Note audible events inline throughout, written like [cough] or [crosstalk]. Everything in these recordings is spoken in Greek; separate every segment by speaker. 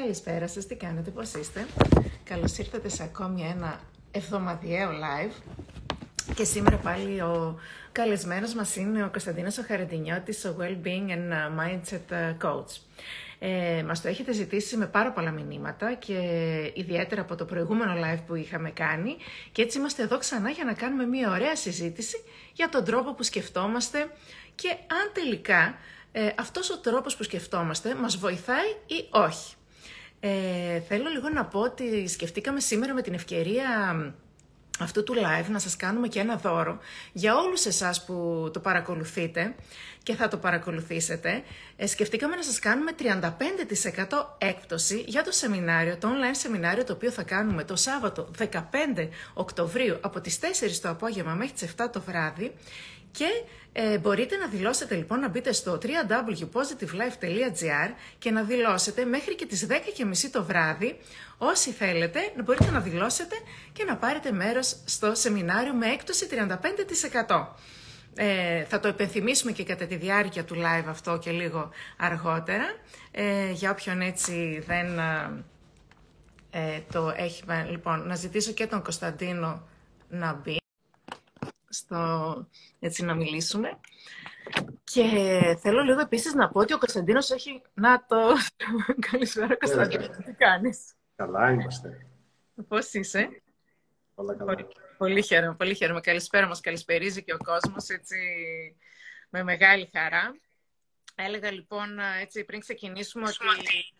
Speaker 1: Καλησπέρα σας, τι κάνετε, πώς είστε; Καλώς ήρθατε σε ακόμη ένα εβδομαδιαίο live. Και σήμερα πάλι ο καλεσμένος μας είναι ο Κωνσταντίνος ο Χαρεντινιώτης, ο Wellbeing and Mindset Coach. Ε, μας το έχετε ζητήσει με πάρα πολλά μηνύματα και ιδιαίτερα από το προηγούμενο live που είχαμε κάνει και έτσι είμαστε εδώ ξανά για να κάνουμε μια ωραία συζήτηση για τον τρόπο που σκεφτόμαστε και αν τελικά ε, αυτός ο τρόπος που σκεφτόμαστε μας βοηθάει ή όχι. Ε, θέλω λίγο να πω ότι σκεφτήκαμε σήμερα με την ευκαιρία αυτού του live να σας κάνουμε και ένα δώρο για όλους εσάς που το παρακολουθείτε και θα το παρακολουθήσετε. Ε, σκεφτήκαμε να σας κάνουμε 35% έκπτωση για το σεμινάριο, το online σεμινάριο το οποίο θα κάνουμε το Σάββατο 15 Οκτωβρίου από τις 4 το απόγευμα μέχρι τις 7 το βράδυ και ε, μπορείτε να δηλώσετε λοιπόν να μπείτε στο www.positivelife.gr και να δηλώσετε μέχρι και τις 10.30 το βράδυ όσοι θέλετε να μπορείτε να δηλώσετε και να πάρετε μέρος στο σεμινάριο με έκπτωση 35%. Ε, θα το επενθυμίσουμε και κατά τη διάρκεια του live αυτό και λίγο αργότερα. Ε, για όποιον έτσι δεν ε, το έχει... Λοιπόν, να ζητήσω και τον Κωνσταντίνο να μπει στο, έτσι να μιλήσουμε. Και θέλω λίγο επίσης να πω ότι ο Κωνσταντίνος έχει... Να το... [laughs] Καλησπέρα Κωνσταντίνο, τι κάνεις;
Speaker 2: Καλά είμαστε.
Speaker 1: Πώς είσαι;
Speaker 2: Όλα καλά.
Speaker 1: Πολύ, πολύ χαίρομαι, πολύ χαίρομαι. Καλησπέρα μας καλησπερίζει και ο κόσμος έτσι με μεγάλη χαρά. Έλεγα λοιπόν έτσι πριν ξεκινήσουμε ότι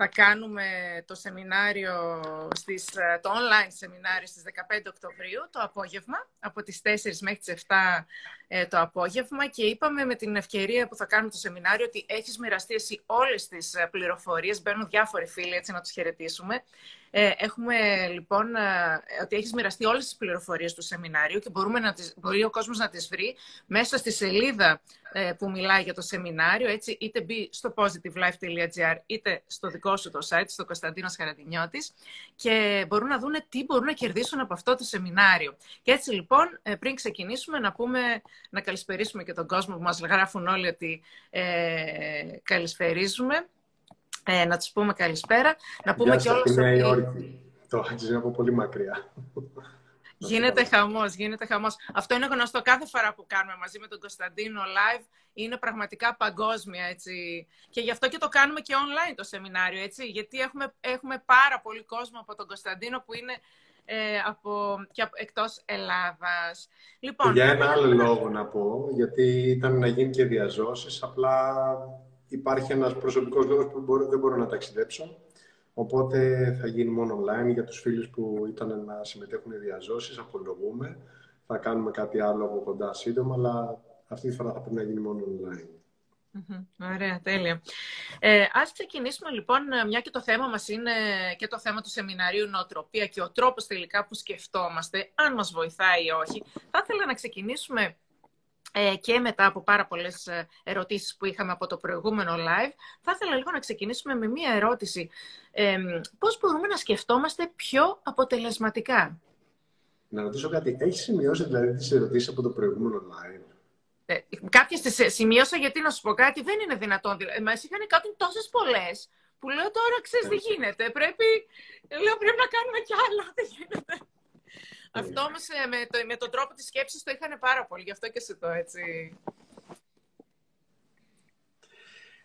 Speaker 1: θα κάνουμε το σεμινάριο, στις, ε, το online σεμινάριο στις 15 Οκτωβρίου το απόγευμα, από τις 4 μέχρι τις 7 ε, το απόγευμα και είπαμε με την ευκαιρία που θα κάνουμε το σεμινάριο ότι έχεις μοιραστεί εσύ όλες τις ε, πληροφορίες, μπαίνουν διάφοροι φίλοι έτσι να τους χαιρετήσουμε. Ε, έχουμε λοιπόν ε, ότι έχεις μοιραστεί όλες τις πληροφορίες του σεμινάριου και μπορούμε να τις, μπορεί ο κόσμος να τις βρει μέσα στη σελίδα ε, που μιλάει για το σεμινάριο, έτσι, είτε μπει στο positivelife.gr είτε στο δικό σου το site, στο Κωνσταντίνος Χαραντινιώτης και μπορούν να δουν τι μπορούν να κερδίσουν από αυτό το σεμινάριο. Και έτσι λοιπόν, πριν ξεκινήσουμε, να, πούμε, να καλησπερίσουμε και τον κόσμο που μας γράφουν όλοι ότι ε, καλησπερίζουμε ε, να τους πούμε καλησπέρα. Να πούμε
Speaker 2: και όλους ότι... Το άξιζε από πολύ μακριά.
Speaker 1: Γίνεται χαμός, γίνεται χαμός. Αυτό είναι γνωστό κάθε φορά που κάνουμε μαζί με τον Κωνσταντίνο live. Είναι πραγματικά παγκόσμια, έτσι. Και γι' αυτό και το κάνουμε και online το σεμινάριο, έτσι. Γιατί έχουμε, έχουμε πάρα πολύ κόσμο από τον Κωνσταντίνο που είναι ε, από, και από, εκτός Ελλάδας.
Speaker 2: Λοιπόν, Για ένα άλλο λόγο να πω, γιατί ήταν να γίνει και διαζώσεις, απλά υπάρχει ένας προσωπικός λόγος που δεν μπορώ να ταξιδέψω. Οπότε θα γίνει μόνο online για τους φίλους που ήταν να συμμετέχουν διαζώσεις, απολογούμε. Θα κάνουμε κάτι άλλο από κοντά σύντομα, αλλά αυτή τη φορά θα πρέπει να γίνει μόνο online.
Speaker 1: Ωραία, τέλεια. Ε, ας ξεκινήσουμε λοιπόν, μια και το θέμα μας είναι και το θέμα του σεμιναρίου νοοτροπία και ο τρόπος τελικά που σκεφτόμαστε, αν μας βοηθάει ή όχι. Θα ήθελα να ξεκινήσουμε ε, και μετά από πάρα πολλές ε, ερωτήσεις που είχαμε από το προηγούμενο live, θα ήθελα λίγο να ξεκινήσουμε με μία ερώτηση. Ε, πώς μπορούμε να σκεφτόμαστε πιο αποτελεσματικά;
Speaker 2: Να ρωτήσω κάτι. Έχεις σημειώσει δηλαδή τις ερωτήσεις από το προηγούμενο live;
Speaker 1: Ε, κάποιες τις σημείωσα γιατί να σου πω κάτι, δεν είναι δυνατόν. Μας είχαν κάτι τόσες πολλές που λέω τώρα ξέρεις τι γίνεται. Πρέπει, λέω, πρέπει να κάνουμε κι άλλα. Δεν γίνεται. Αυτό όμως ε, με, το, με τον τρόπο της σκέψης το είχαν πάρα πολύ, γι' αυτό και σε το έτσι.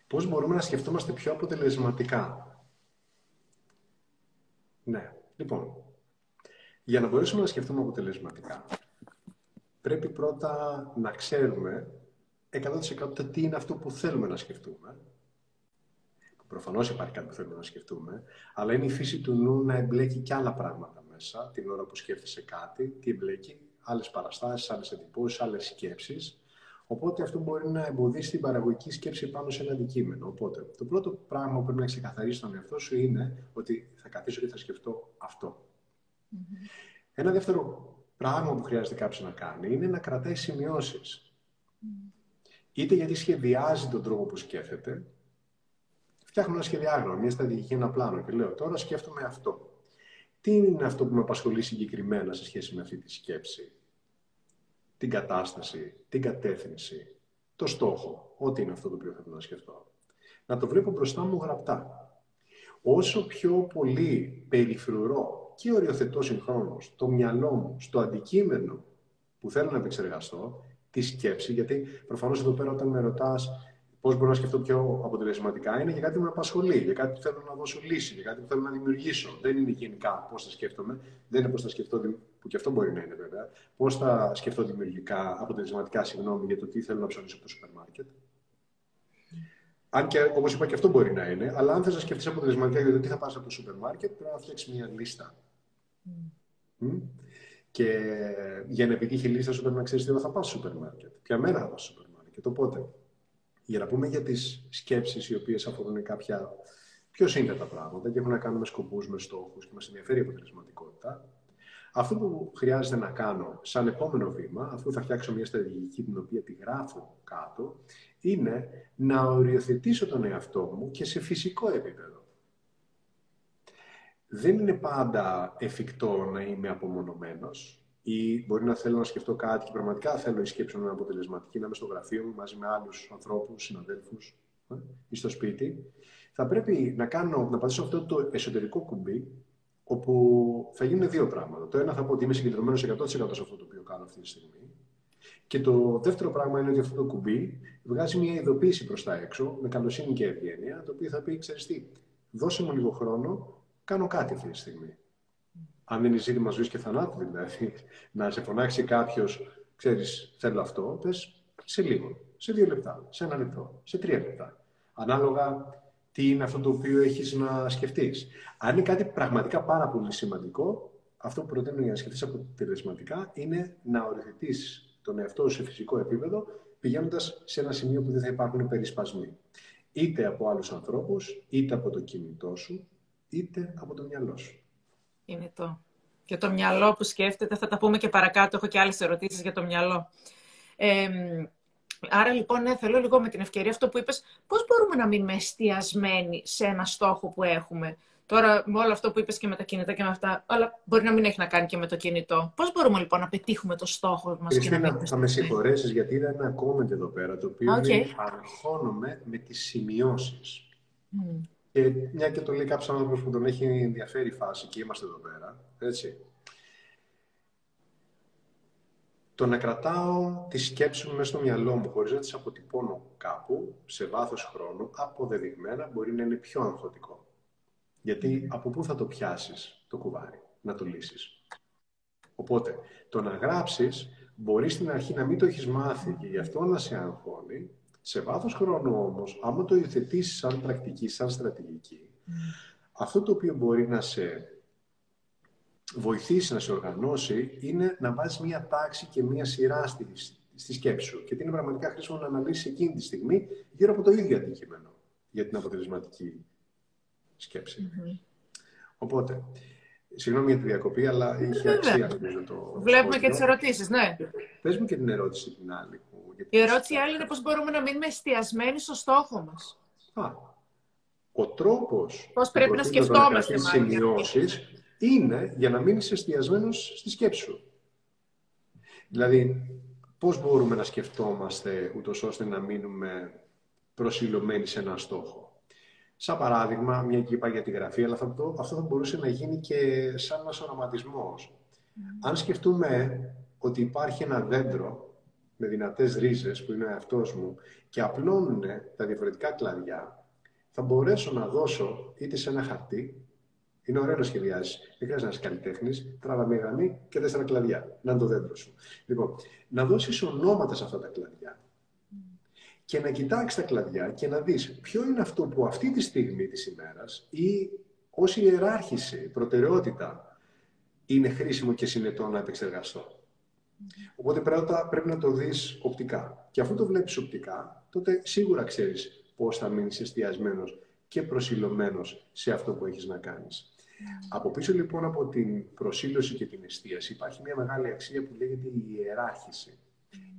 Speaker 2: Πώς μπορούμε να σκεφτόμαστε πιο αποτελεσματικά; Ναι, λοιπόν, για να μπορέσουμε να σκεφτούμε αποτελεσματικά, πρέπει πρώτα να ξέρουμε 100% τι είναι αυτό που θέλουμε να σκεφτούμε. Προφανώς υπάρχει κάτι που θέλουμε να σκεφτούμε, αλλά είναι η φύση του νου να εμπλέκει και άλλα πράγματα μέσα την ώρα που σκέφτεσαι κάτι, τι εμπλέκει, άλλες παραστάσεις, άλλες εντυπώσεις, άλλες σκέψεις. Οπότε αυτό μπορεί να εμποδίσει την παραγωγική σκέψη πάνω σε ένα αντικείμενο. Οπότε το πρώτο πράγμα που πρέπει να ξεκαθαρίσει τον εαυτό σου είναι ότι θα καθίσω και θα σκεφτώ Ένα δεύτερο πράγμα που χρειάζεται κάποιος να κάνει είναι να κρατάει σημειώσεις. Είτε γιατί σχεδιάζει τον τρόπο που σκέφτεται, φτιάχνω ένα σχεδιάγραμμα, μια στρατηγική, ένα πλάνο και λέω τώρα σκέφτομαι αυτό τι είναι αυτό που με απασχολεί συγκεκριμένα σε σχέση με αυτή τη σκέψη; Την κατάσταση, την κατεύθυνση, το στόχο, ό,τι είναι αυτό το οποίο θέλω να σκεφτώ. Να το βλέπω μπροστά μου γραπτά. όσο πιο πολύ περιφρουρώ και οριοθετώ συγχρόνως το μυαλό μου στο αντικείμενο που θέλω να επεξεργαστώ, τη σκέψη, γιατί προφανώς εδώ πέρα όταν με ρωτάς πώς μπορώ να σκεφτώ πιο αποτελεσματικά, είναι για κάτι που με απασχολεί, για κάτι που θέλω να δώσω λύση, για κάτι που θέλω να δημιουργήσω. Δεν είναι γενικά πώς θα σκέφτομαι, δεν είναι πώς θα σκεφτώ, που και αυτό μπορεί να είναι βέβαια, πώς θα σκεφτώ δημιουργικά, αποτελεσματικά, συγγνώμη, για το τι θέλω να ψωνίσω από το σούπερ μάρκετ. Αν και, όπως είπα, και αυτό μπορεί να είναι, αλλά αν θες να σκεφτείς αποτελεσματικά για το τι θα πάρεις από το σούπερ μάρκετ, πρέπει να φτιάξεις μια λίστα. Mm. Και για να επιτύχει η λίστα σου πρέπει να ξέρεις τι θα πας στο σούπερ μάρκετ. Ποια μέρα θα πας στο σούπερ μάρκετ. Οπότε, για να πούμε για τις σκέψεις οι οποίες αφορούν κάποια πιο σύνθετα πράγματα και έχουν να κάνουν με σκοπούς, με στόχους και μας ενδιαφέρει η αποτελεσματικότητα, αυτό που χρειάζεται να κάνω σαν επόμενο βήμα, αφού θα φτιάξω μια στρατηγική την οποία τη γράφω κάτω, είναι να οριοθετήσω τον εαυτό μου και σε φυσικό επίπεδο. Δεν είναι πάντα εφικτό να είμαι απομονωμένος ή μπορεί να θέλω να σκεφτώ κάτι και πραγματικά θέλω η σκέψη να είναι αποτελεσματική, να είμαι στο γραφείο μου μαζί με άλλους ανθρώπους, συναδέλφους ε, ή στο σπίτι. Θα πρέπει να, κάνω, να πατήσω αυτό το εσωτερικό κουμπί όπου θα γίνουν δύο πράγματα. Το ένα θα πω ότι είμαι συγκεντρωμένος 100% σε αυτό το οποίο κάνω αυτή τη στιγμή. Και το δεύτερο πράγμα είναι ότι αυτό το κουμπί βγάζει μια ειδοποίηση προς τα έξω, με καλοσύνη και ευγένεια, το οποίο θα πει: Ξέρεις τι, δώσε μου λίγο χρόνο, κάνω κάτι αυτή τη στιγμή. Αν δεν είναι ζήτημα ζωής και θανάτου, δηλαδή, να σε φωνάξει κάποιος, ξέρεις, θέλω αυτό, πες σε λίγο, σε δύο λεπτά, σε ένα λεπτό, σε τρία λεπτά. Ανάλογα τι είναι αυτό το οποίο έχεις να σκεφτείς. Αν είναι κάτι πραγματικά πάρα πολύ σημαντικό, αυτό που προτείνω για να σκεφτείς αποτελεσματικά είναι να οριοθετείς τον εαυτό σου σε φυσικό επίπεδο, πηγαίνοντας σε ένα σημείο που δεν θα υπάρχουν περισπασμοί. Είτε από άλλους ανθρώπους, είτε από το κινητό σου, είτε από το μυαλό σου.
Speaker 1: Είναι το. Και το μυαλό που σκέφτεται, θα τα πούμε και παρακάτω, έχω και άλλες ερωτήσεις για το μυαλό. Ε, Άρα λοιπόν, ναι, θέλω λίγο με την ευκαιρία αυτό που είπες, πώς μπορούμε να μείνουμε εστιασμένοι σε ένα στόχο που έχουμε; Τώρα, με όλο αυτό που είπες και με τα κινητά και με αυτά, αλλά μπορεί να μην έχει να κάνει και με το κινητό. Πώς μπορούμε λοιπόν να πετύχουμε το στόχο μας
Speaker 2: Χριστίνα, και να θα με συγχωρέσεις γιατί είδα ένα comment εδώ πέρα, το οποίο okay. είναι αγχώνομαι με τις σημειώσεις. Mm. Και μια και το λέει κάποιος άνθρωπος που τον έχει ενδιαφέρει η φάση και είμαστε εδώ πέρα, έτσι. Το να κρατάω τη σκέψη μου μέσα στο μυαλό μου χωρίς να τις αποτυπώνω κάπου, σε βάθος χρόνου, αποδεδειγμένα μπορεί να είναι πιο αγχωτικό. Γιατί από πού θα το πιάσεις το κουβάρι, να το λύσεις. Οπότε, το να γράψεις μπορείς στην αρχή να μην το έχεις μάθει και γι' αυτό να σε αγχώνει. Σε βάθος χρόνου όμως, άμα το υιοθετήσεις σαν πρακτική, σαν στρατηγική, αυτό το οποίο μπορεί να σε βοηθήσει να σε οργανώσει είναι να βάζεις μία τάξη και μία σειρά στη, στη σκέψη σου. Και είναι πραγματικά χρήσιμο να αναλύσεις εκείνη τη στιγμή γύρω από το ίδιο αντικείμενο για την αποτελεσματική σκέψη. Οπότε, συγγνώμη για τη διακοπή, αλλά είχε αξία νομίζω το.
Speaker 1: Βλέπουμε και τις ερωτήσεις, ναι.
Speaker 2: Πες μου και την ερώτηση την άλλη. Που,
Speaker 1: Η ερώτηση άλλη είναι πώς μπορούμε να μείνουμε εστιασμένοι στο στόχο μας.
Speaker 2: Α, ο τρόπος.
Speaker 1: Πώς πρέπει να σκεφτόμαστε,
Speaker 2: μάλλον είναι για να μείνεις εστιασμένος στη σκέψη σου. Δηλαδή, πώς μπορούμε να σκεφτόμαστε ούτως ώστε να μείνουμε προσιλωμένοι σε έναν στόχο. Σαν παράδειγμα, μια και είπα για τη γραφή, αλλά αυτό, αυτό θα μπορούσε να γίνει και σαν ένας οραματισμός. Αν σκεφτούμε ότι υπάρχει ένα δέντρο με δυνατές ρίζες, που είναι ο εαυτός μου, και απλώνουν τα διαφορετικά κλαδιά, θα μπορέσω να δώσω είτε σε ένα χαρτί, είναι ωραίο να σχεδιάσεις. Δεν χρειάζεται να είσαι καλλιτέχνης. Τράβα μια γραμμή και τέσσερα κλαδιά. Να είναι το δέντρο σου. Λοιπόν, να δώσεις ονόματα σε αυτά τα κλαδιά. Και να κοιτάξεις τα κλαδιά και να δεις ποιο είναι αυτό που αυτή τη στιγμή της ημέρας ή ως ιεράρχηση, προτεραιότητα, είναι χρήσιμο και συνετό να επεξεργαστώ. Οπότε πρέπει να το δεις οπτικά. Και αφού το βλέπεις οπτικά, τότε σίγουρα ξέρεις πώς θα μείνεις εστιασμένος και προσιλωμένος σε αυτό που έχεις να κάνεις. Από πίσω λοιπόν από την προσήλωση και την εστίαση υπάρχει μια μεγάλη αξία που λέγεται η ιεράρχηση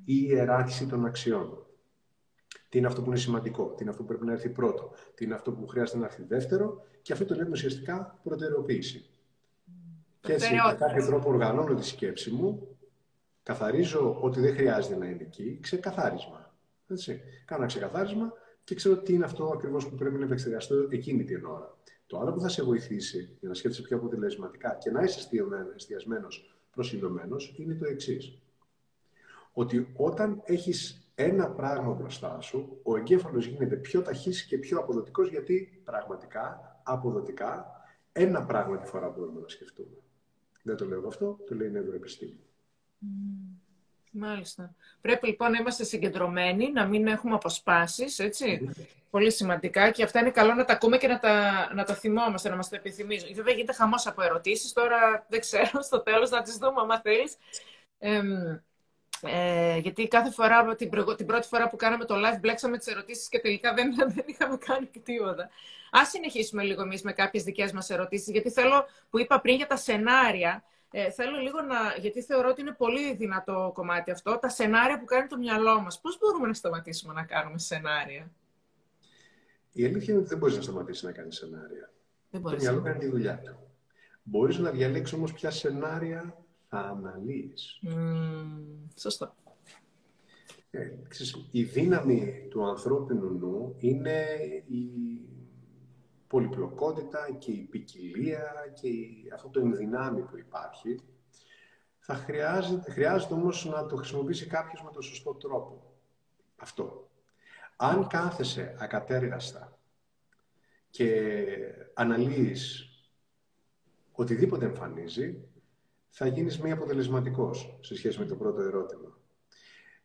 Speaker 2: ή η ιεράρχηση των αξιών. Τι είναι αυτό που είναι σημαντικό, τι είναι αυτό που πρέπει να έρθει πρώτο, τι είναι αυτό που χρειάζεται να έρθει δεύτερο; Και αυτό το λέμε ουσιαστικά προτεραιοποίηση. Και έτσι με κάποιο τρόπο οργανώνω τη σκέψη μου, καθαρίζω ότι δεν χρειάζεται να είναι εκεί, ξεκαθάρισμα. Έτσι. Κάνω ένα ξεκαθάρισμα και ξέρω τι είναι αυτό ακριβώς που πρέπει να επεξεργαστώ εκείνη την ώρα. Το άλλο που θα σε βοηθήσει για να σκέφτεσαι πιο αποτελεσματικά και να είσαι εστιασμένο, προσιλωμένο, είναι το εξής. Ότι όταν έχεις ένα πράγμα μπροστά σου, ο εγκέφαλος γίνεται πιο ταχύς και πιο αποδοτικός, γιατί πραγματικά, αποδοτικά, ένα πράγμα τη φορά μπορούμε να σκεφτούμε. Δεν το λέω αυτό, το λέει η νευροεπιστήμη.
Speaker 1: Μάλιστα. Πρέπει λοιπόν να είμαστε συγκεντρωμένοι, να μην έχουμε αποσπάσεις, έτσι. Πολύ σημαντικά και αυτά είναι καλό να τα ακούμε και να τα, να τα θυμόμαστε, να μας τα επιθυμίζουν. Βέβαια γίνεται χαμός από ερωτήσεις, τώρα δεν ξέρω, στο τέλος να τις δούμε άμα θέλεις. Ε, γιατί κάθε φορά, την, την πρώτη φορά που κάναμε το live, μπλέξαμε τις ερωτήσεις και τελικά δεν, δεν είχαμε κάνει τίποτα. Ας συνεχίσουμε λίγο εμείς με κάποιες δικές μας ερωτήσεις, γιατί θέλω, που είπα πριν για τα σενάρια, ε, θέλω λίγο να, γιατί θεωρώ ότι είναι πολύ δυνατό κομμάτι αυτό, τα σενάρια που κάνει το μυαλό μας. Πώς μπορούμε να σταματήσουμε να κάνουμε σενάρια;
Speaker 2: Η αλήθεια είναι ότι δεν μπορείς να σταματήσεις να κάνεις σενάρια. Δεν το μυαλό κάνει τη δουλειά του. Μπορείς να διαλέξεις όμως ποια σενάρια θα αναλύεις.
Speaker 1: σωστό.
Speaker 2: Ε, η δύναμη του ανθρώπινου νου είναι η πολυπλοκότητα και η ποικιλία και αυτό το ενδυνάμει που υπάρχει. Θα χρειάζεται, χρειάζεται όμως να το χρησιμοποιήσει κάποιος με τον σωστό τρόπο. Αυτό. Αν κάθεσαι ακατέργαστα και αναλύεις οτιδήποτε εμφανίζει, θα γίνεις μη αποτελεσματικός σε σχέση με το πρώτο ερώτημα.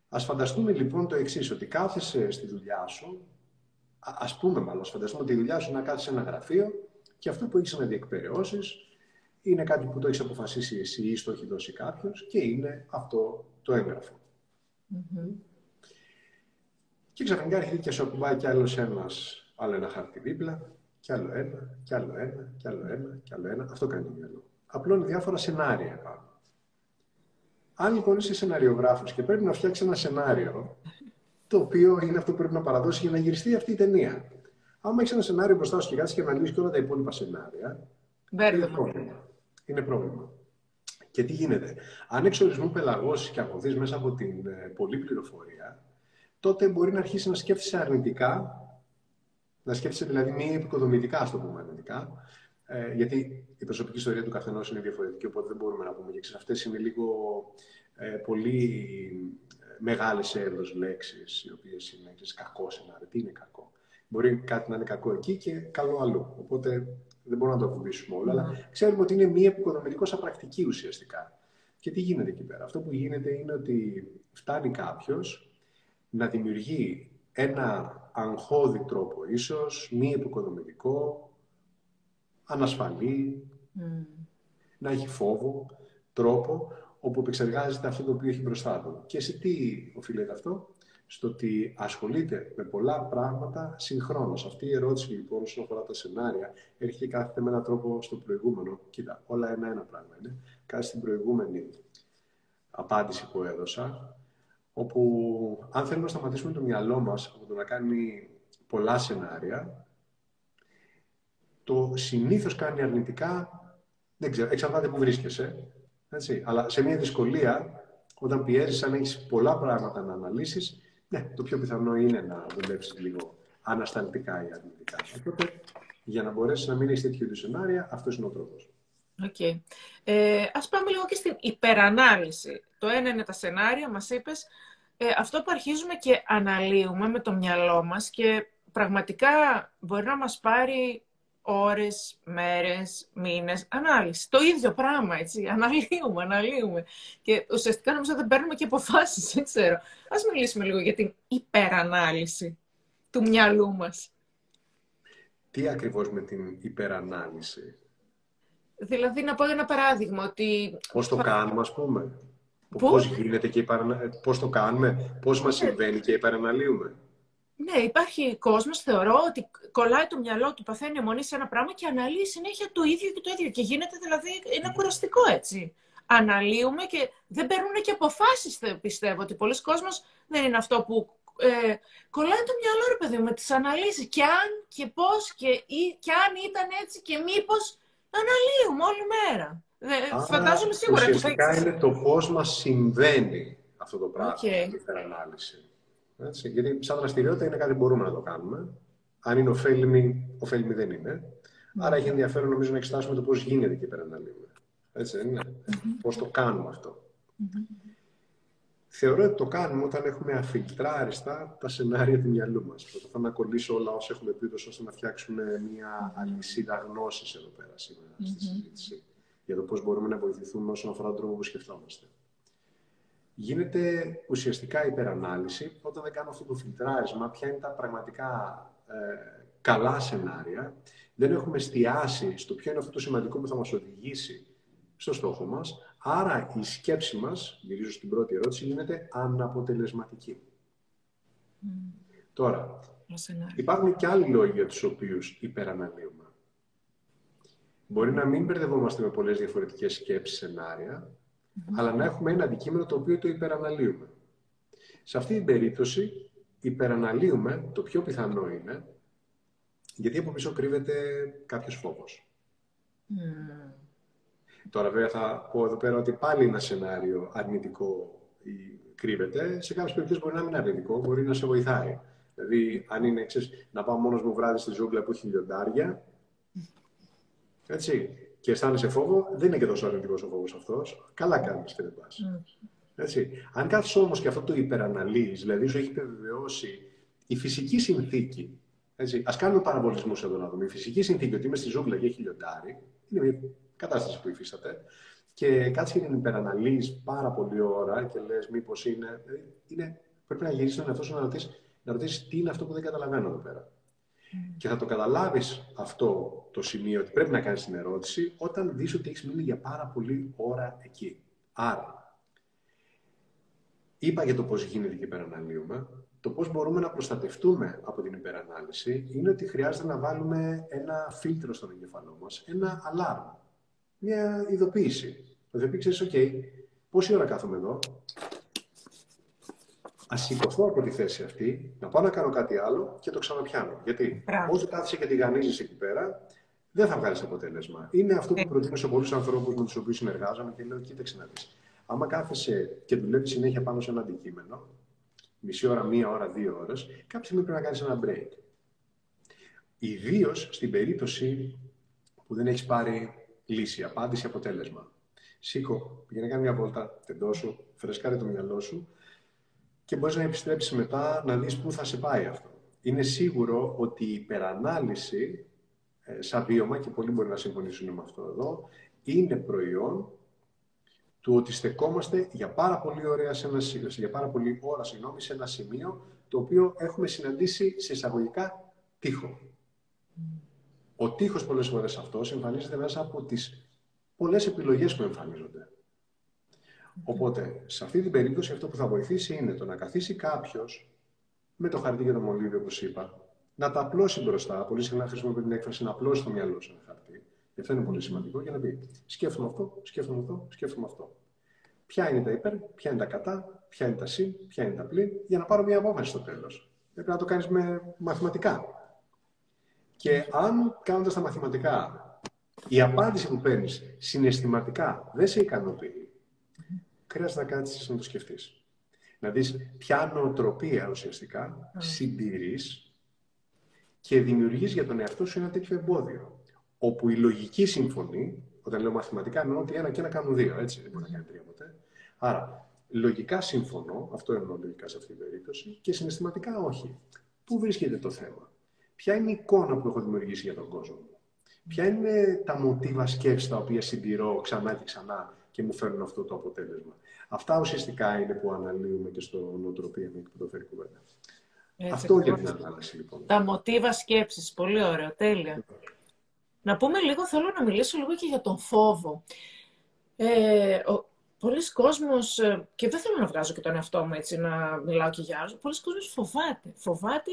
Speaker 2: Ας φανταστούμε λοιπόν το εξής, ότι κάθεσαι στη δουλειά σου Α πούμε, μάλλον, φανταστούμε τη δουλειά σου να κάτσει σε ένα γραφείο και αυτό που έχεις να διεκπαιρεώσεις είναι κάτι που το έχεις αποφασίσει εσύ ή το έχει δώσει κάποιος και είναι αυτό το έγγραφο. Mm-hmm. Και ξαφνικά έρχεται και σου ακουμπάει κι άλλος ένας, άλλο ένα χαρτί δίπλα, κι άλλο ένα, κι άλλο ένα, κι άλλο ένα, κι άλλο ένα. Αυτό κάνει το μυαλό. Απλώνει διάφορα σενάρια πάνω. Αν λοιπόν είσαι σεναριογράφος και πρέπει να φτιάξει ένα σενάριο το οποίο είναι αυτό που πρέπει να παραδώσει για να γυριστεί αυτή η ταινία. Αν έχεις ένα σενάριο μπροστά σου και κάτσει και αναλύσει και όλα τα υπόλοιπα σενάρια. Είναι πρόβλημα. είναι πρόβλημα. Και τι γίνεται. Αν εξορισμού πελαγώσει και αποδεί μέσα από την ε, πολλή πληροφορία, τότε μπορεί να αρχίσεις να σκέφτεσαι αρνητικά, να σκέφτεσαι δηλαδή μη επικοδομητικά, ας το πούμε αρνητικά, ε, γιατί η προσωπική ιστορία του καθενός είναι διαφορετική, οπότε δεν μπορούμε να πούμε και αυτές είναι λίγο ε, πολύ μεγάλες έδο λέξεις, οι οποίες είναι ξέρεις, κακό σενάριο. Τι είναι κακό; Μπορεί κάτι να είναι κακό εκεί και καλό αλλού. Οπότε δεν μπορούμε να το ακουμπήσουμε όλο. Αλλά ναι. ξέρουμε ότι είναι μία επικοδομητικό απρακτική ουσιαστικά. Και τι γίνεται εκεί πέρα; Αυτό που γίνεται είναι ότι φτάνει κάποιος να δημιουργεί ένα αγχώδη τρόπο, ίσως μη επικοδομητικό, ανασφαλή, να έχει φόβο, τρόπο, όπου επεξεργάζεται αυτό το οποίο έχει μπροστά του. Και σε τι οφείλεται αυτό, στο ότι ασχολείται με πολλά πράγματα συγχρόνως. Αυτή η ερώτηση λοιπόν, όσον αφορά τα σενάρια, έρχεται κάθε με έναν τρόπο στο προηγούμενο. Κοίτα, όλα ένα-ένα πράγμα είναι. Κάτι στην προηγούμενη απάντηση που έδωσα, όπου αν θέλουμε να σταματήσουμε το μυαλό μας από το να κάνει πολλά σενάρια, το συνήθως κάνει αρνητικά, δεν ξέρω, εξαρτάται που βρίσκεσαι, έτσι. Αλλά σε μια δυσκολία, όταν πιέζεις, αν έχεις πολλά πράγματα να αναλύσεις, ναι, το πιο πιθανό είναι να δουλέψεις λίγο ανασταλτικά ή αρνητικά. Οπότε, για να μπορέσεις να μην έχεις τέτοιου είδους σενάρια, αυτός είναι ο τρόπος.
Speaker 1: Okay. Ε, ας πάμε λίγο και στην υπερανάλυση. Το ένα είναι τα σενάρια, μας είπες. Ε, αυτό που αρχίζουμε και αναλύουμε με το μυαλό μας και πραγματικά μπορεί να μας πάρει ώρες, μέρες, μήνες, ανάλυση. Το ίδιο πράγμα, έτσι. [laughs] Αναλύουμε, αναλύουμε. Και ουσιαστικά νομίζω δεν παίρνουμε και αποφάσεις, δεν ξέρω. Ας μιλήσουμε λίγο για την υπερανάλυση του μυαλού μας.
Speaker 2: Τι ακριβώς με την υπερανάλυση;
Speaker 1: Δηλαδή, να πω ένα παράδειγμα, ότι...
Speaker 2: Πώς το κάνουμε, ας πούμε; Πώς, γίνεται και Πώς το κάνουμε, πώς μας ναι. συμβαίνει και υπεραναλύουμε.
Speaker 1: Ναι, υπάρχει κόσμος, θεωρώ, ότι κολλάει το μυαλό του, παθαίνει αιμονή σε ένα πράγμα και αναλύει συνέχεια το ίδιο και το ίδιο. Και γίνεται δηλαδή, είναι κουραστικό έτσι. Αναλύουμε και δεν παίρνουν και αποφάσεις, πιστεύω. Ότι πολλοί κόσμος δεν είναι αυτό που ε, κολλάει το μυαλό, ρε παιδί με τις αναλύσει. Και αν και πώς και, και αν ήταν έτσι και μήπως αναλύουμε όλη μέρα.
Speaker 2: Α, φαντάζομαι σίγουρα. Ουσιαστικά είναι το πώς μας συμβαίνει αυτό το πράγμα, okay. η ανάλυση. Έτσι, γιατί σαν δραστηριότητα είναι κάτι που μπορούμε να το κάνουμε. Αν είναι ωφέλιμη, ωφέλιμη δεν είναι. Άρα έχει ενδιαφέρον νομίζω να εξετάσουμε το πώς γίνεται και υπεραναλύουμε. Έτσι δεν είναι; Πώς το κάνουμε Θεωρώ ότι το κάνουμε όταν έχουμε αφιλτράριστα τα σενάρια του μυαλού μας. Προσπαθώ να κολλήσω όλα όσα έχουμε πει, ώστε να φτιάξουμε μια αλυσίδα γνώσης εδώ πέρα σήμερα στη συζήτηση για το πώς μπορούμε να βοηθηθούμε όσον αφορά τον τρόπο που σκεφτόμαστε. Γίνεται ουσιαστικά υπερανάλυση όταν δεν κάνω αυτό το φιλτράρισμα, ποια είναι τα πραγματικά ε, καλά σενάρια. Δεν έχουμε εστιάσει στο ποιο είναι αυτό το σημαντικό που θα μας οδηγήσει στο στόχο μας, Άρα η σκέψη μας, γυρίζω στην πρώτη ερώτηση, γίνεται αναποτελεσματική. Τώρα, υπάρχουν και άλλοι λόγοι για τους οποίους υπεραναλύουμε. Μπορεί να μην μπερδευόμαστε με πολλές διαφορετικές σκέψεις, σενάρια, αλλά να έχουμε ένα αντικείμενο το οποίο το υπεραναλύουμε. Σε αυτή την περίπτωση, υπεραναλύουμε, το πιο πιθανό είναι, γιατί από πίσω κρύβεται κάποιος φόβος. Τώρα, βέβαια, θα πω εδώ πέρα ότι πάλι ένα σενάριο αρνητικό κρύβεται. Σε κάποιες περιπτώσεις μπορεί να μην είναι αρνητικό, μπορεί να σε βοηθάει. Δηλαδή, αν είναι ξέρεις, να πάω μόνος μου βράδυ στη ζούγκλα που έχει λιοντάρια, έτσι, και αισθάνεσαι φόβο, δεν είναι και τόσο αρνητικός ο φόβος αυτός. Καλά κάνεις και δεν πα. Έτσι. Αν κάθεσαι όμως και αυτό το υπεραναλύεις, δηλαδή σου έχει επιβεβαιώσει η φυσική συνθήκη. Α κάνουμε παραβολισμού εδώ να δούμε. Η φυσική συνθήκη ότι είμαι στη ζούγκλα και έχει λιοντάρι, είναι κατάσταση που υφίσταται. Και κάτσε και την υπεραναλύεις πάρα πολλή ώρα και λες, μήπως είναι, είναι. Πρέπει να γυρίσεις τον εαυτό σου να ρωτήσεις να ρωτήσεις τι είναι αυτό που δεν καταλαβαίνω εδώ πέρα. Mm. Και θα το καταλάβεις αυτό το σημείο ότι πρέπει να κάνεις την ερώτηση όταν δεις ότι έχεις μείνει για πάρα πολλή ώρα εκεί. Άρα, είπα για το πώς γίνεται και υπεραναλύουμε. Το πώς μπορούμε να προστατευτούμε από την υπερανάλυση είναι ότι χρειάζεται να βάλουμε ένα φίλτρο στον εγκεφαλό μας, ένα αλάρμ μια ειδοποίηση. Δηλαδή, ξέρεις, OK, πόση ώρα κάθομαι εδώ, Α σηκωθώ από τη θέση αυτή, να πάω να κάνω κάτι άλλο και το ξαναπιάνω. Γιατί όσο κάθεσαι και τηγανίζει εκεί πέρα, δεν θα βγάλεις αποτέλεσμα. Είναι αυτό που ε. προτείνω σε πολλούς ανθρώπους με τους οποίους συνεργάζομαι και λέω: Κοίταξε να δεις. Άμα κάθεσαι και δουλεύει συνέχεια πάνω σε ένα αντικείμενο, μισή ώρα, μία ώρα, δύο ώρες, κάποια στιγμή πρέπει να κάνεις ένα break. Ιδίως στην περίπτωση που δεν έχεις πάρει λύση, απάντηση, αποτέλεσμα. Σήκω, πήγαινε κάνει μια βόλτα, τεντώσου, φρεσκάρε το μυαλό σου και μπορείς να επιστρέψεις μετά να δεις πού θα σε πάει αυτό. Είναι σίγουρο ότι η υπερανάλυση, ε, σαν βίωμα, και πολλοί μπορεί να συμφωνήσουν με αυτό εδώ, είναι προϊόν του ότι στεκόμαστε για πάρα πολύ, ωραία σε ένα, για πάρα πολύ ώρα συγγνώμη, σε ένα σημείο το οποίο έχουμε συναντήσει σε εισαγωγικά τείχο. Ο τείχος πολλές φορές αυτός εμφανίζεται μέσα από τις πολλές επιλογές που εμφανίζονται. Οπότε, σε αυτή την περίπτωση αυτό που θα βοηθήσει είναι το να καθίσει κάποιος με το χαρτί και το μολύβι, όπως είπα, να τα απλώσει μπροστά. Πολύ συχνά χρησιμοποιώ την έκφραση να απλώσει το μυαλό σε ένα χαρτί. Και αυτό είναι πολύ σημαντικό για να πει: Σκέφτομαι αυτό, σκέφτομαι αυτό, σκέφτομαι αυτό. Ποια είναι τα υπέρ, ποια είναι τα κατά, ποια είναι τα συν, ποια είναι τα πλήν, για να πάρω μια απόφαση στο τέλος. Πρέπει να το κάνεις με μαθηματικά. Και αν κάνοντας τα μαθηματικά, η απάντηση που παίρνεις συναισθηματικά δεν σε ικανοποιεί, χρειάζεται να κάτσει να το σκεφτείς. Να δεις ποια νοοτροπία ουσιαστικά συντηρείς και δημιουργείς για τον εαυτό σου ένα τέτοιο εμπόδιο. Όπου η λογική συμφωνεί, όταν λέω μαθηματικά εννοώ ότι ένα και ένα κάνουν δύο, έτσι δεν μπορεί να κάνει τρία ποτέ. Άρα, λογικά συμφωνώ, αυτό εννοώ λογικά σε αυτή την περίπτωση, και συναισθηματικά όχι. Πού βρίσκεται το θέμα; Ποια είναι η εικόνα που έχω δημιουργήσει για τον κόσμο μου; Ποια είναι τα μοτίβα σκέψη τα οποία συντηρώ ξανά και ξανά; Και μου φέρνουν αυτό το αποτέλεσμα. Αυτά ουσιαστικά είναι που αναλύουμε και στο νοοτροπία με που το φέρει κουβέντα. αυτό για την ανάλυση λοιπόν.
Speaker 1: Τα μοτίβα σκέψης. Πολύ ωραίο. Τέλεια. Να πούμε λίγο, θέλω να μιλήσω λίγο και για τον φόβο. Ε, ο, πολλοί κόσμος, ε, και δεν θέλω να βγάζω και τον εαυτό μου έτσι να μιλάω και για άλλους, πολλοί κόσμος φοβάται. Φοβάται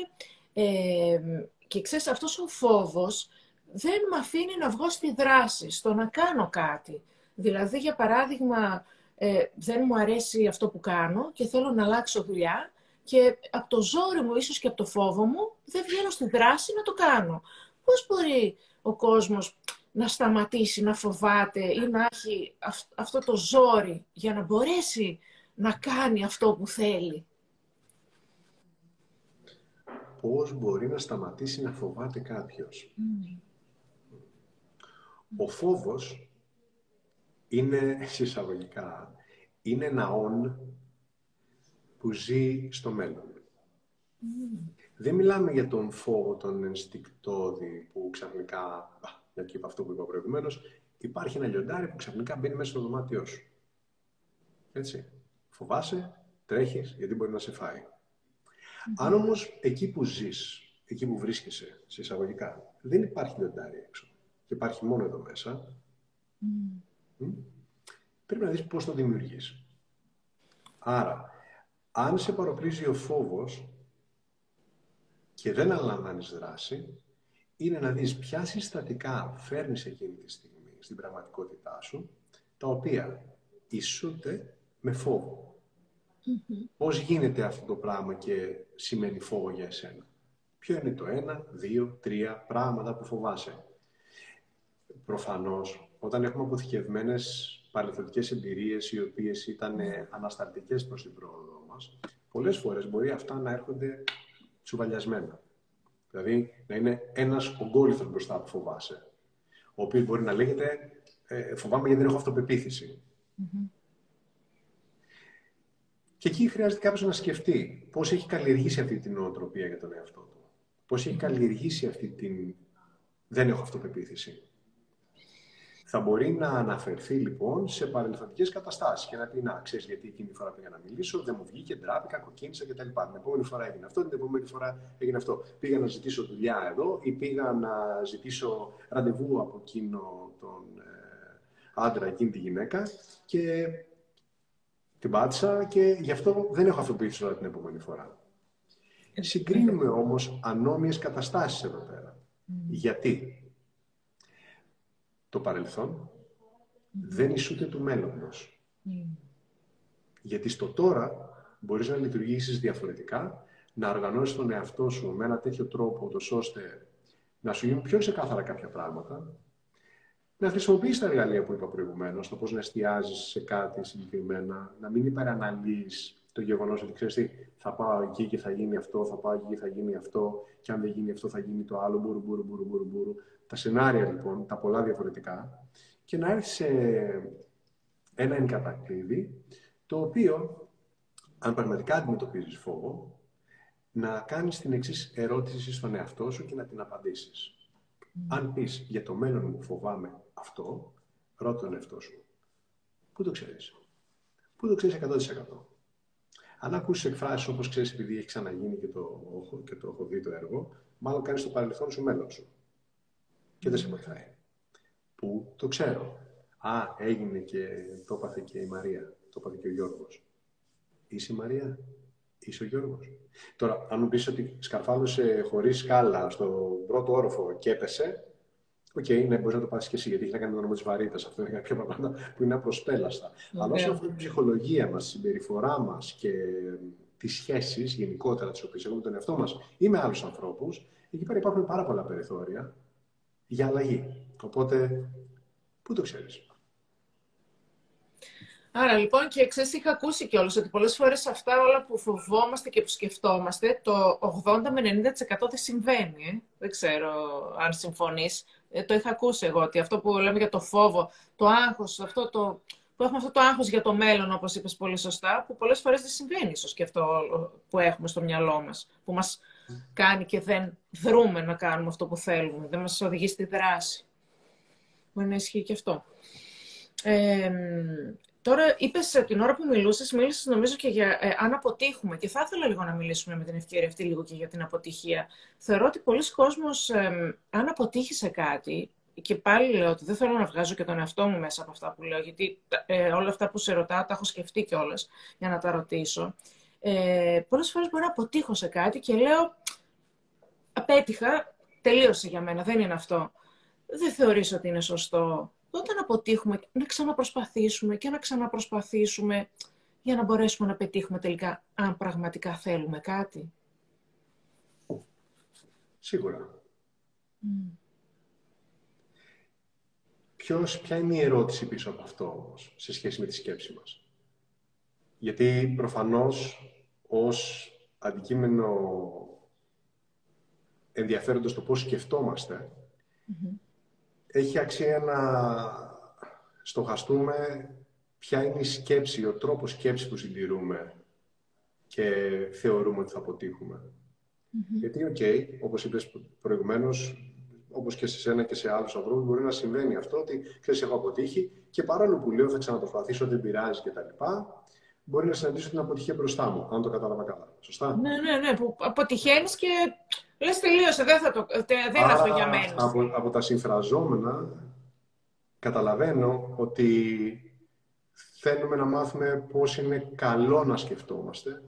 Speaker 1: ε, και ξέρεις, αυτός ο φόβος δεν με αφήνει να βγω στη δράση, στο να κάνω κάτι. Δηλαδή, για παράδειγμα, ε, δεν μου αρέσει αυτό που κάνω και θέλω να αλλάξω δουλειά και από το ζόρι μου, ίσως και από το φόβο μου, δεν βγαίνω στη δράση να το κάνω. Πώς μπορεί ο κόσμος να σταματήσει, να φοβάται ή να έχει αυτό το ζόρι για να μπορέσει να κάνει αυτό που θέλει;
Speaker 2: Πώς μπορεί να σταματήσει να φοβάται κάποιος; Ο φόβος είναι, [laughs] συσσαγωγικά, είναι ένα «ον» που ζει στο μέλλον. Δεν μιλάμε για τον φόβο, τον ενστικτόδη που ξαφνικά, γιατί είπα αυτό που είπα προηγουμένως, υπάρχει ένα λιοντάρι που ξαφνικά μπαίνει μέσα στο δωμάτιό σου. Έτσι. Φοβάσαι, τρέχεις, γιατί μπορεί να σε φάει. Αν όμως εκεί που ζεις, εκεί που βρίσκεσαι, σε εισαγωγικά, δεν υπάρχει λιοντάρι έξω και υπάρχει μόνο εδώ μέσα, πρέπει να δεις πώς το δημιουργείς. Άρα, αν σε παροπλίζει ο φόβος και δεν αναλαμβάνεις δράση, είναι να δεις ποια συστατικά φέρνεις εκείνη τη στιγμή στην πραγματικότητά σου, τα οποία ισούται με φόβο. Πώς γίνεται αυτό το πράγμα και σημαίνει φόβο για εσένα; Ποιο είναι το ένα, δύο, τρία πράγματα που φοβάσαι; Προφανώς, όταν έχουμε αποθηκευμένες παρελθοντικές εμπειρίες οι οποίες ήταν ανασταλτικές προς την πρόοδο μας, πολλές φορές μπορεί αυτά να έρχονται τσουβαλιασμένα. Δηλαδή, να είναι ένας ογκόλυθος μπροστά που φοβάσαι, ο οποίος μπορεί να λέγεται ε, «φοβάμαι γιατί δεν έχω αυτοπεποίθηση». Και εκεί χρειάζεται κάποιος να σκεφτεί πώς έχει καλλιεργήσει αυτή την νοοτροπία για τον εαυτό του. Πώς έχει καλλιεργήσει αυτή την. Δεν έχω αυτοπεποίθηση. Θα μπορεί να αναφερθεί λοιπόν σε παρελθοντικές καταστάσεις και να πει: Να, ξέρεις γιατί εκείνη τη φορά πήγα να μιλήσω, δεν μου βγήκε, ντράπηκα, κοκκίνησα κτλ. Την επόμενη φορά έγινε αυτό, την επόμενη φορά έγινε αυτό. Πήγα να ζητήσω δουλειά εδώ ή πήγα να ζητήσω ραντεβού από εκείνο τον ε, άντρα, εκείνη τη γυναίκα και την πάτησα και γι' αυτό δεν έχω αυτοποιήσει όλα την επόμενη φορά. Συγκρίνουμε όμως ανώμιες καταστάσεις εδώ πέρα. Γιατί; Το παρελθόν δεν ισούται του μέλλοντος. Γιατί στο τώρα μπορείς να λειτουργήσεις διαφορετικά, να οργανώσεις τον εαυτό σου με ένα τέτοιο τρόπο, ώστε να σου γίνουν πιο ξεκάθαρα κάποια πράγματα, να χρησιμοποιήσει τα εργαλεία που είπα προηγουμένως, το πώς να εστιάζεις σε κάτι συγκεκριμένα, να μην υπεραναλύεις το γεγονός ότι ξέρεις τι, θα πάω εκεί και θα γίνει αυτό, θα πάω εκεί και θα γίνει αυτό, και αν δεν γίνει αυτό θα γίνει το άλλο, μπουρου, μπουρου, μπουρου, μπουρου, μπουρου. Τα σενάρια λοιπόν, τα πολλά διαφορετικά, και να έρθει σε ένα εγκατακλείδι, το οποίο, αν πραγματικά αντιμετωπίζεις φόβο, να κάνεις την εξής ερώτηση στον εαυτό σου και να την απαντήσεις. Αν πεις για το μέλλον μου φοβάμαι αυτό, ρώτα τον εαυτό σου. Πού το ξέρεις; Πού το ξέρεις 100%. Αν ακούσει εκφράσεις όπως ξέρεις, επειδή έχει ξαναγίνει και το, και το έχω δει το έργο, μάλλον κάνεις το παρελθόν σου μέλλον σου. Και δεν σε βοηθάει. Πού; Το ξέρω. Α, έγινε και το έπαθε και η Μαρία. Το έπαθε και ο Γιώργος. Είσαι η Μαρία; Είσαι ο Γιώργος. Τώρα, αν μου πεις ότι σκαρφάλωσε χωρίς σκάλα στον πρώτο όροφο και έπεσε, Ok, okay, ναι, μπορείς να το πάθεις και εσύ, γιατί έχει να κάνει με τον νόμο της βαρύτητας. Αυτό είναι κάποια πράγματα που είναι απροσπέλαστα. Okay. Αλλά όσο αφορά την ψυχολογία μας, τη συμπεριφορά μας και τις σχέσεις γενικότερα τις οποίες έχουμε με τον εαυτό μας ή με άλλους ανθρώπους, εκεί πέρα υπάρχουν πάρα πολλά περιθώρια για αλλαγή. Οπότε, πού το ξέρεις;
Speaker 1: Άρα λοιπόν και ξέρεις είχα ακούσει κιόλας ότι πολλές φορές αυτά όλα που φοβόμαστε και που σκεφτόμαστε το 80 με 90% δεν συμβαίνει. Ε. Δεν ξέρω αν συμφωνείς. Ε, το είχα ακούσει εγώ ότι αυτό που λέμε για το φόβο, το άγχος, αυτό το, που έχουμε αυτό το άγχος για το μέλλον όπως είπες πολύ σωστά, που πολλές φορές δεν συμβαίνει ίσως και αυτό που έχουμε στο μυαλό μας, που μας κάνει και δεν δρούμε να κάνουμε αυτό που θέλουμε, δεν μας οδηγεί στη δράση. Μπορεί να ισχύει και αυτό. Ε, Τώρα είπες την ώρα που μιλούσες, μίλησες νομίζω και για ε, αν αποτύχουμε. Και θα ήθελα λίγο να μιλήσουμε με την ευκαιρία αυτή λίγο και για την αποτυχία. Θεωρώ ότι πολλοί κόσμος, ε, αν αποτύχει σε κάτι, και πάλι λέω ότι δεν θέλω να βγάζω και τον εαυτό μου μέσα από αυτά που λέω, γιατί ε, όλα αυτά που σε ρωτάω τα έχω σκεφτεί κιόλας για να τα ρωτήσω. Ε, Πολλές φορές μπορεί να αποτύχω σε κάτι και λέω απέτυχα, τελείωσε για μένα, δεν είναι αυτό. Δεν θεωρείς ότι είναι σωστό όταν αποτύχουμε να ξαναπροσπαθήσουμε και να ξαναπροσπαθήσουμε για να μπορέσουμε να πετύχουμε τελικά αν πραγματικά θέλουμε κάτι.
Speaker 2: Σίγουρα. Mm. Ποιος, ποια είναι η ερώτηση πίσω από αυτό όμως, σε σχέση με τη σκέψη μας; Γιατί προφανώς ως αντικείμενο ενδιαφέροντος το πώς σκεφτόμαστε, έχει αξία να στοχαστούμε ποια είναι η σκέψη, ο τρόπος σκέψης που συντηρούμε και θεωρούμε ότι θα αποτύχουμε. Γιατί, ok, okay, όπως είπες προηγουμένως, όπως και σε σένα και σε άλλους ανθρώπους, μπορεί να συμβαίνει αυτό ότι, ξέρεις, έχω αποτύχει και παρόλο που λέω θα ξαναπροσπαθήσω, δεν πειράζει κτλ. Μπορεί να συναντήσω την αποτυχία μπροστά μου, αν το κατάλαβα καλά. Σωστά;
Speaker 1: Ναι, ναι, ναι. Που αποτυχαίνεις και λες τελείωσε, δεν, θα το, δεν είναι αυτό για μένα.
Speaker 2: Από, από τα συμφραζόμενα καταλαβαίνω ότι θέλουμε να μάθουμε πώς είναι καλό να σκεφτόμαστε,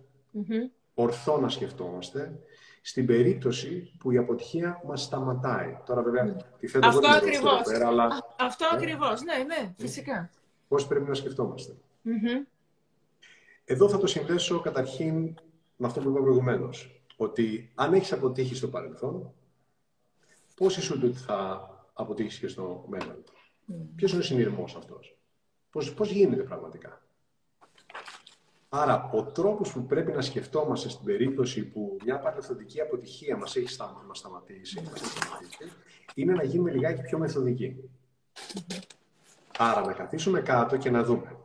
Speaker 2: ορθό να σκεφτόμαστε, στην περίπτωση που η αποτυχία μας σταματάει. Τώρα βέβαια,
Speaker 1: τι θέτω Αυτό ακριβώς. Πέρα, αλλά... Αυτό ε, ακριβώς, ναι, ναι, φυσικά.
Speaker 2: Πώς πρέπει να σκεφτόμαστε. Εδώ θα το συνδέσω καταρχήν με αυτό που είπα προηγουμένως. Ότι αν έχεις αποτύχει στο παρελθόν, πώς είσαι ότι θα αποτύχεις και στο μέλλον. Mm. Ποιος είναι ο συνειρμός αυτός; Πώς, πώς γίνεται πραγματικά; Άρα, ο τρόπος που πρέπει να σκεφτόμαστε στην περίπτωση που μια παρελθοντική αποτυχία μας έχει σταμα, μας σταματήσει, μας σταματήσει, είναι να γίνουμε λιγάκι πιο μεθοδικοί. Άρα, να καθίσουμε κάτω και να δούμε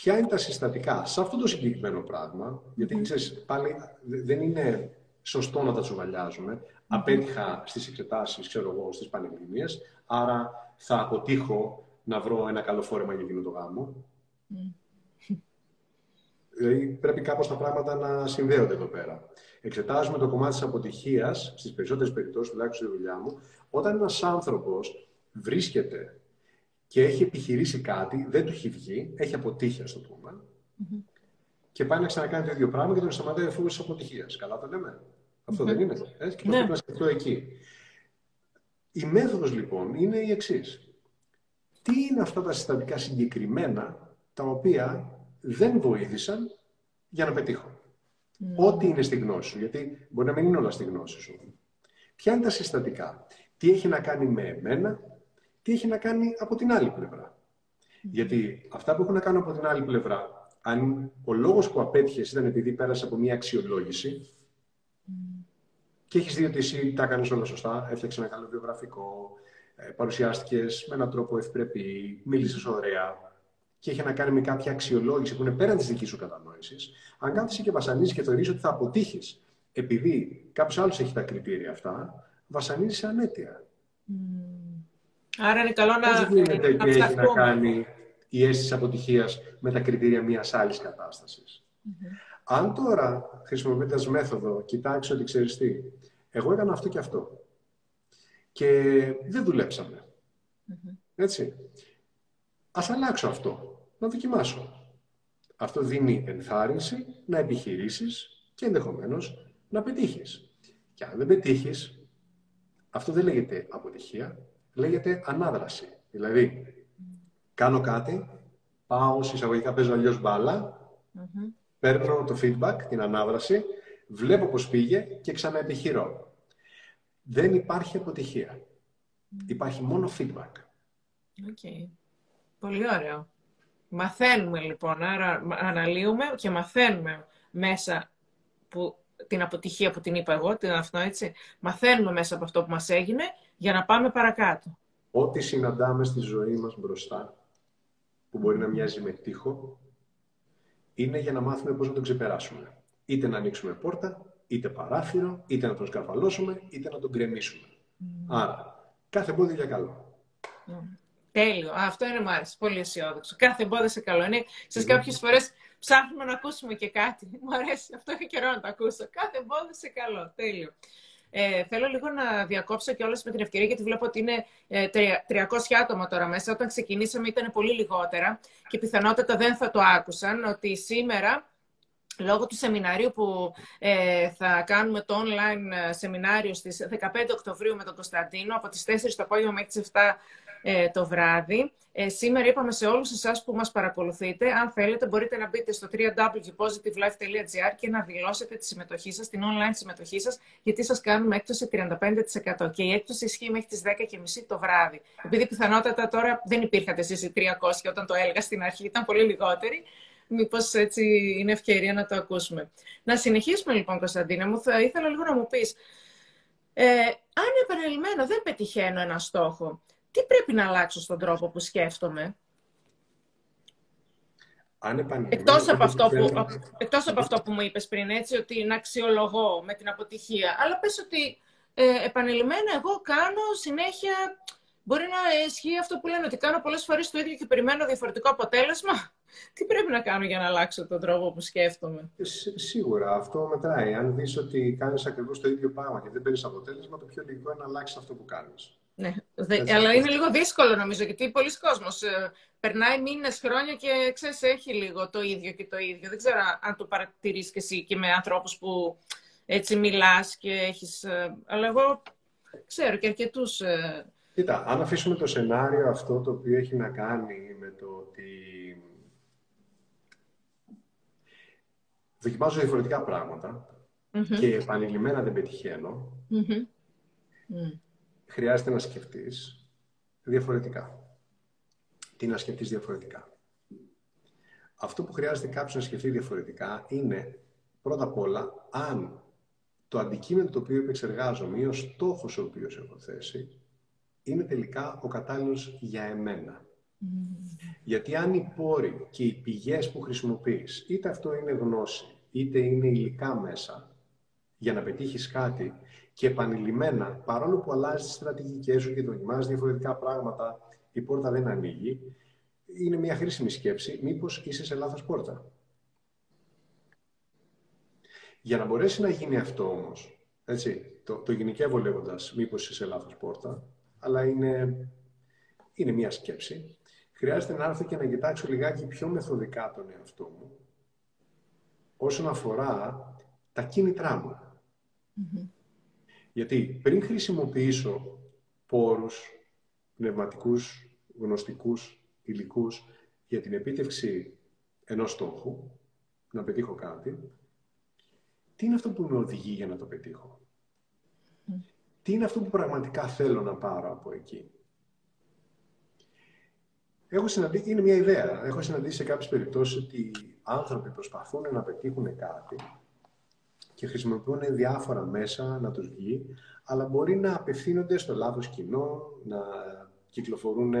Speaker 2: ποια είναι τα συστατικά σε αυτό το συγκεκριμένο πράγμα, γιατί ξέρεις, πάλι δεν είναι σωστό να τα τσουβαλιάζουμε. Απέτυχα στις εξετάσεις, ξέρω εγώ, στις πανελληνίες, άρα θα αποτύχω να βρω ένα καλό φόρεμα για εκείνο το γάμο. Δηλαδή πρέπει κάπως τα πράγματα να συνδέονται εδώ πέρα. Εξετάζουμε το κομμάτι της αποτυχίας, στις περισσότερες περιπτώσεις, τουλάχιστον στη δουλειά μου, όταν ένας άνθρωπος βρίσκεται και έχει επιχειρήσει κάτι, δεν του έχει βγει, έχει αποτύχει, ας το πούμε, και πάει να ξανακάνει το ίδιο πράγμα και τον σταματάει αφού της αποτυχίας. Καλά το λέμε. Αυτό δεν είναι. Έτσι, και ναι. πρέπει να σκεφτώ εκεί. Η μέθοδος λοιπόν είναι η εξής. Τι είναι αυτά τα συστατικά συγκεκριμένα τα οποία δεν βοήθησαν για να πετύχω; Ό,τι είναι στη γνώση σου, γιατί μπορεί να μην είναι όλα στη γνώση σου. Ποια είναι τα συστατικά, τι έχει να κάνει με εμένα, τι έχει να κάνει από την άλλη πλευρά. Γιατί αυτά που έχουν να κάνουν από την άλλη πλευρά, αν ο λόγος που απέτυχες ήταν επειδή πέρασε από μια αξιολόγηση και έχεις δει ότι εσύ τα κάνεις όλα σωστά, έφτιαξε ένα καλό βιογραφικό, ε, παρουσιάστηκες με έναν τρόπο ευπρεπή, μίλησες ωραία και έχει να κάνει με κάποια αξιολόγηση που είναι πέραν της δικής σου κατανόησης, αν κάθεσαι και βασανίζεις και θεωρείς ότι θα αποτύχεις επειδή κάποιος άλλος έχει τα κριτήρια αυτά, βασανίζεις ανέτεια.
Speaker 1: Άρα είναι καλό να.
Speaker 2: Πώ γίνεται και έχει να κάνει η αίσθηση αποτυχίας με τα κριτήρια μιας άλλης κατάστασης. Αν τώρα χρησιμοποιώντας μέθοδο κοιτάξει ότι ξέρεις τι, εγώ έκανα αυτό και αυτό. Και δεν δουλεψαμε Έτσι. Ας αλλάξω αυτό. Να δοκιμάσω. Αυτό δίνει ενθάρρυνση να επιχειρήσεις και ενδεχομένως να πετύχεις. Και αν δεν πετύχεις, αυτό δεν λέγεται αποτυχία, λέγεται ανάδραση. Δηλαδή, κάνω κάτι, πάω εισαγωγικά παίζω αλλιώς παίρνω το feedback, την ανάδραση, βλέπω πώς πήγε και ξαναεπιχειρώ. Δεν υπάρχει αποτυχία. Υπάρχει μόνο feedback.
Speaker 1: Okay. Πολύ ωραίο. Μαθαίνουμε λοιπόν, άρα αναλύουμε και μαθαίνουμε μέσα που, την αποτυχία που την είπα εγώ, την αυτό έτσι, μαθαίνουμε μέσα από αυτό που μας έγινε για να πάμε παρακάτω.
Speaker 2: Ό,τι συναντάμε στη ζωή μας μπροστά, που μπορεί να μοιάζει με τείχο, είναι για να μάθουμε πώς να τον ξεπεράσουμε. Είτε να ανοίξουμε πόρτα, είτε παράθυρο, είτε να τον σκαρφαλώσουμε, είτε να τον κρεμίσουμε. Άρα, κάθε εμπόδιο για καλό.
Speaker 1: Τέλειο. Αυτό είναι μου άρεσε. Πολύ αισιόδοξο. Κάθε εμπόδιο σε καλό. Είναι σε κάποιες φορές ψάχνουμε να ακούσουμε και κάτι. [laughs] Μου αρέσει. Αυτό έχει καιρό να το ακούσω. Κάθε εμπόδιο σε καλό. Τέλειο. Ε, θέλω λίγο να διακόψω και όλες με την ευκαιρία, γιατί βλέπω ότι είναι ε, 300 άτομα τώρα μέσα. Όταν ξεκινήσαμε ήταν πολύ λιγότερα και πιθανότατα δεν θα το άκουσαν, ότι σήμερα λόγω του σεμιναρίου που ε, θα κάνουμε το online ε, σεμινάριο στις 15 Οκτωβρίου με τον Κωνσταντίνο από τις 4 το απόγευμα μέχρι τις 7 ε, το βράδυ. Ε, σήμερα είπαμε σε όλους εσάς που μας παρακολουθείτε, αν θέλετε μπορείτε να μπείτε στο www.positivelife.gr και να δηλώσετε τη συμμετοχή σας, την online συμμετοχή σας, γιατί σας κάνουμε έκπτωση 35% και η έκπτωση ισχύει μέχρι τις 10.30 το βράδυ. Επειδή πιθανότατα τώρα δεν υπήρχατε εσείς οι 300 όταν το έλεγα στην αρχή, ήταν πολύ λιγότεροι. Μήπως έτσι είναι ευκαιρία να το ακούσουμε. Να συνεχίσουμε λοιπόν, Κωνσταντίνα μου. Θα ήθελα λίγο να μου πεις, ε, αν επανελειμμένο δεν πετυχαίνω ένα στόχο, τι πρέπει να αλλάξω στον τρόπο που σκέφτομαι; Εκτός από, αυτό που, εκτός από αυτό που μου είπες πριν, έτσι, ότι να αξιολογώ με την αποτυχία. Αλλά πες ότι ε, επανειλημμένα εγώ κάνω συνέχεια... Μπορεί να ισχύει αυτό που λένε, ότι κάνω πολλές φορές το ίδιο και περιμένω διαφορετικό αποτέλεσμα. [laughs] Τι πρέπει να κάνω για να αλλάξω τον τρόπο που σκέφτομαι;
Speaker 2: Ε, σίγουρα, αυτό μετράει. Αν δεις ότι κάνεις ακριβώς το ίδιο πράγμα και δεν παίρνεις αποτέλεσμα, το πιο λογικό είναι να αλλάξεις αυτό που κάνεις.
Speaker 1: Ναι, αλλά είναι λίγο δύσκολο νομίζω, γιατί πολλοί κόσμος ε, περνάει μήνες, χρόνια και ξέρεις, έχει λίγο το ίδιο και το ίδιο. Δεν ξέρω αν το παρατηρείς και εσύ και με ανθρώπους που έτσι μιλάς και έχεις... Ε, αλλά εγώ ξέρω και αρκετούς... Ε,
Speaker 2: Κοίτα, αν αφήσουμε το σενάριο αυτό το οποίο έχει να κάνει με το ότι δοκιμάζω διαφορετικά και επανειλημμένα δεν πετυχαίνω, χρειάζεται να σκεφτείς διαφορετικά. Τι να σκεφτείς διαφορετικά. Αυτό που χρειάζεται κάποιος να σκεφτεί διαφορετικά είναι πρώτα απ' όλα αν το αντικείμενο το οποίο επεξεργάζομαι ή ο στόχος ο οποίος έχω θέσει είναι τελικά ο κατάλληλος για εμένα. Γιατί αν οι πόροι και οι πηγές που χρησιμοποιείς, είτε αυτό είναι γνώση, είτε είναι υλικά μέσα, για να πετύχεις κάτι, και επανειλημμένα, παρόλο που αλλάζει τι στρατηγικέ σου και δοκιμάζει διαφορετικά πράγματα, η πόρτα δεν ανοίγει. Είναι μια χρήσιμη σκέψη. Μήπως είσαι σε λάθος πόρτα; Για να μπορέσει να γίνει αυτό όμως, έτσι, το, το γενικεύω λέγοντας μήπως είσαι σε λάθος πόρτα, αλλά είναι, είναι μια σκέψη. Χρειάζεται να έρθω και να κοιτάξω λιγάκι πιο μεθοδικά τον εαυτό μου όσον αφορά τα κίνητρά μου. Γιατί πριν χρησιμοποιήσω πόρους πνευματικούς, γνωστικούς, υλικούς για την επίτευξη ενός στόχου, να πετύχω κάτι, τι είναι αυτό που με οδηγεί για να το πετύχω; Τι είναι αυτό που πραγματικά θέλω να πάρω από εκεί; Έχω συναντήσει, είναι μια ιδέα. Έχω συναντήσει σε κάποιες περιπτώσεις ότι άνθρωποι προσπαθούν να πετύχουν κάτι και χρησιμοποιούν διάφορα μέσα να τους βγει, αλλά μπορεί να απευθύνονται στο λάθος κοινό, να κυκλοφορούν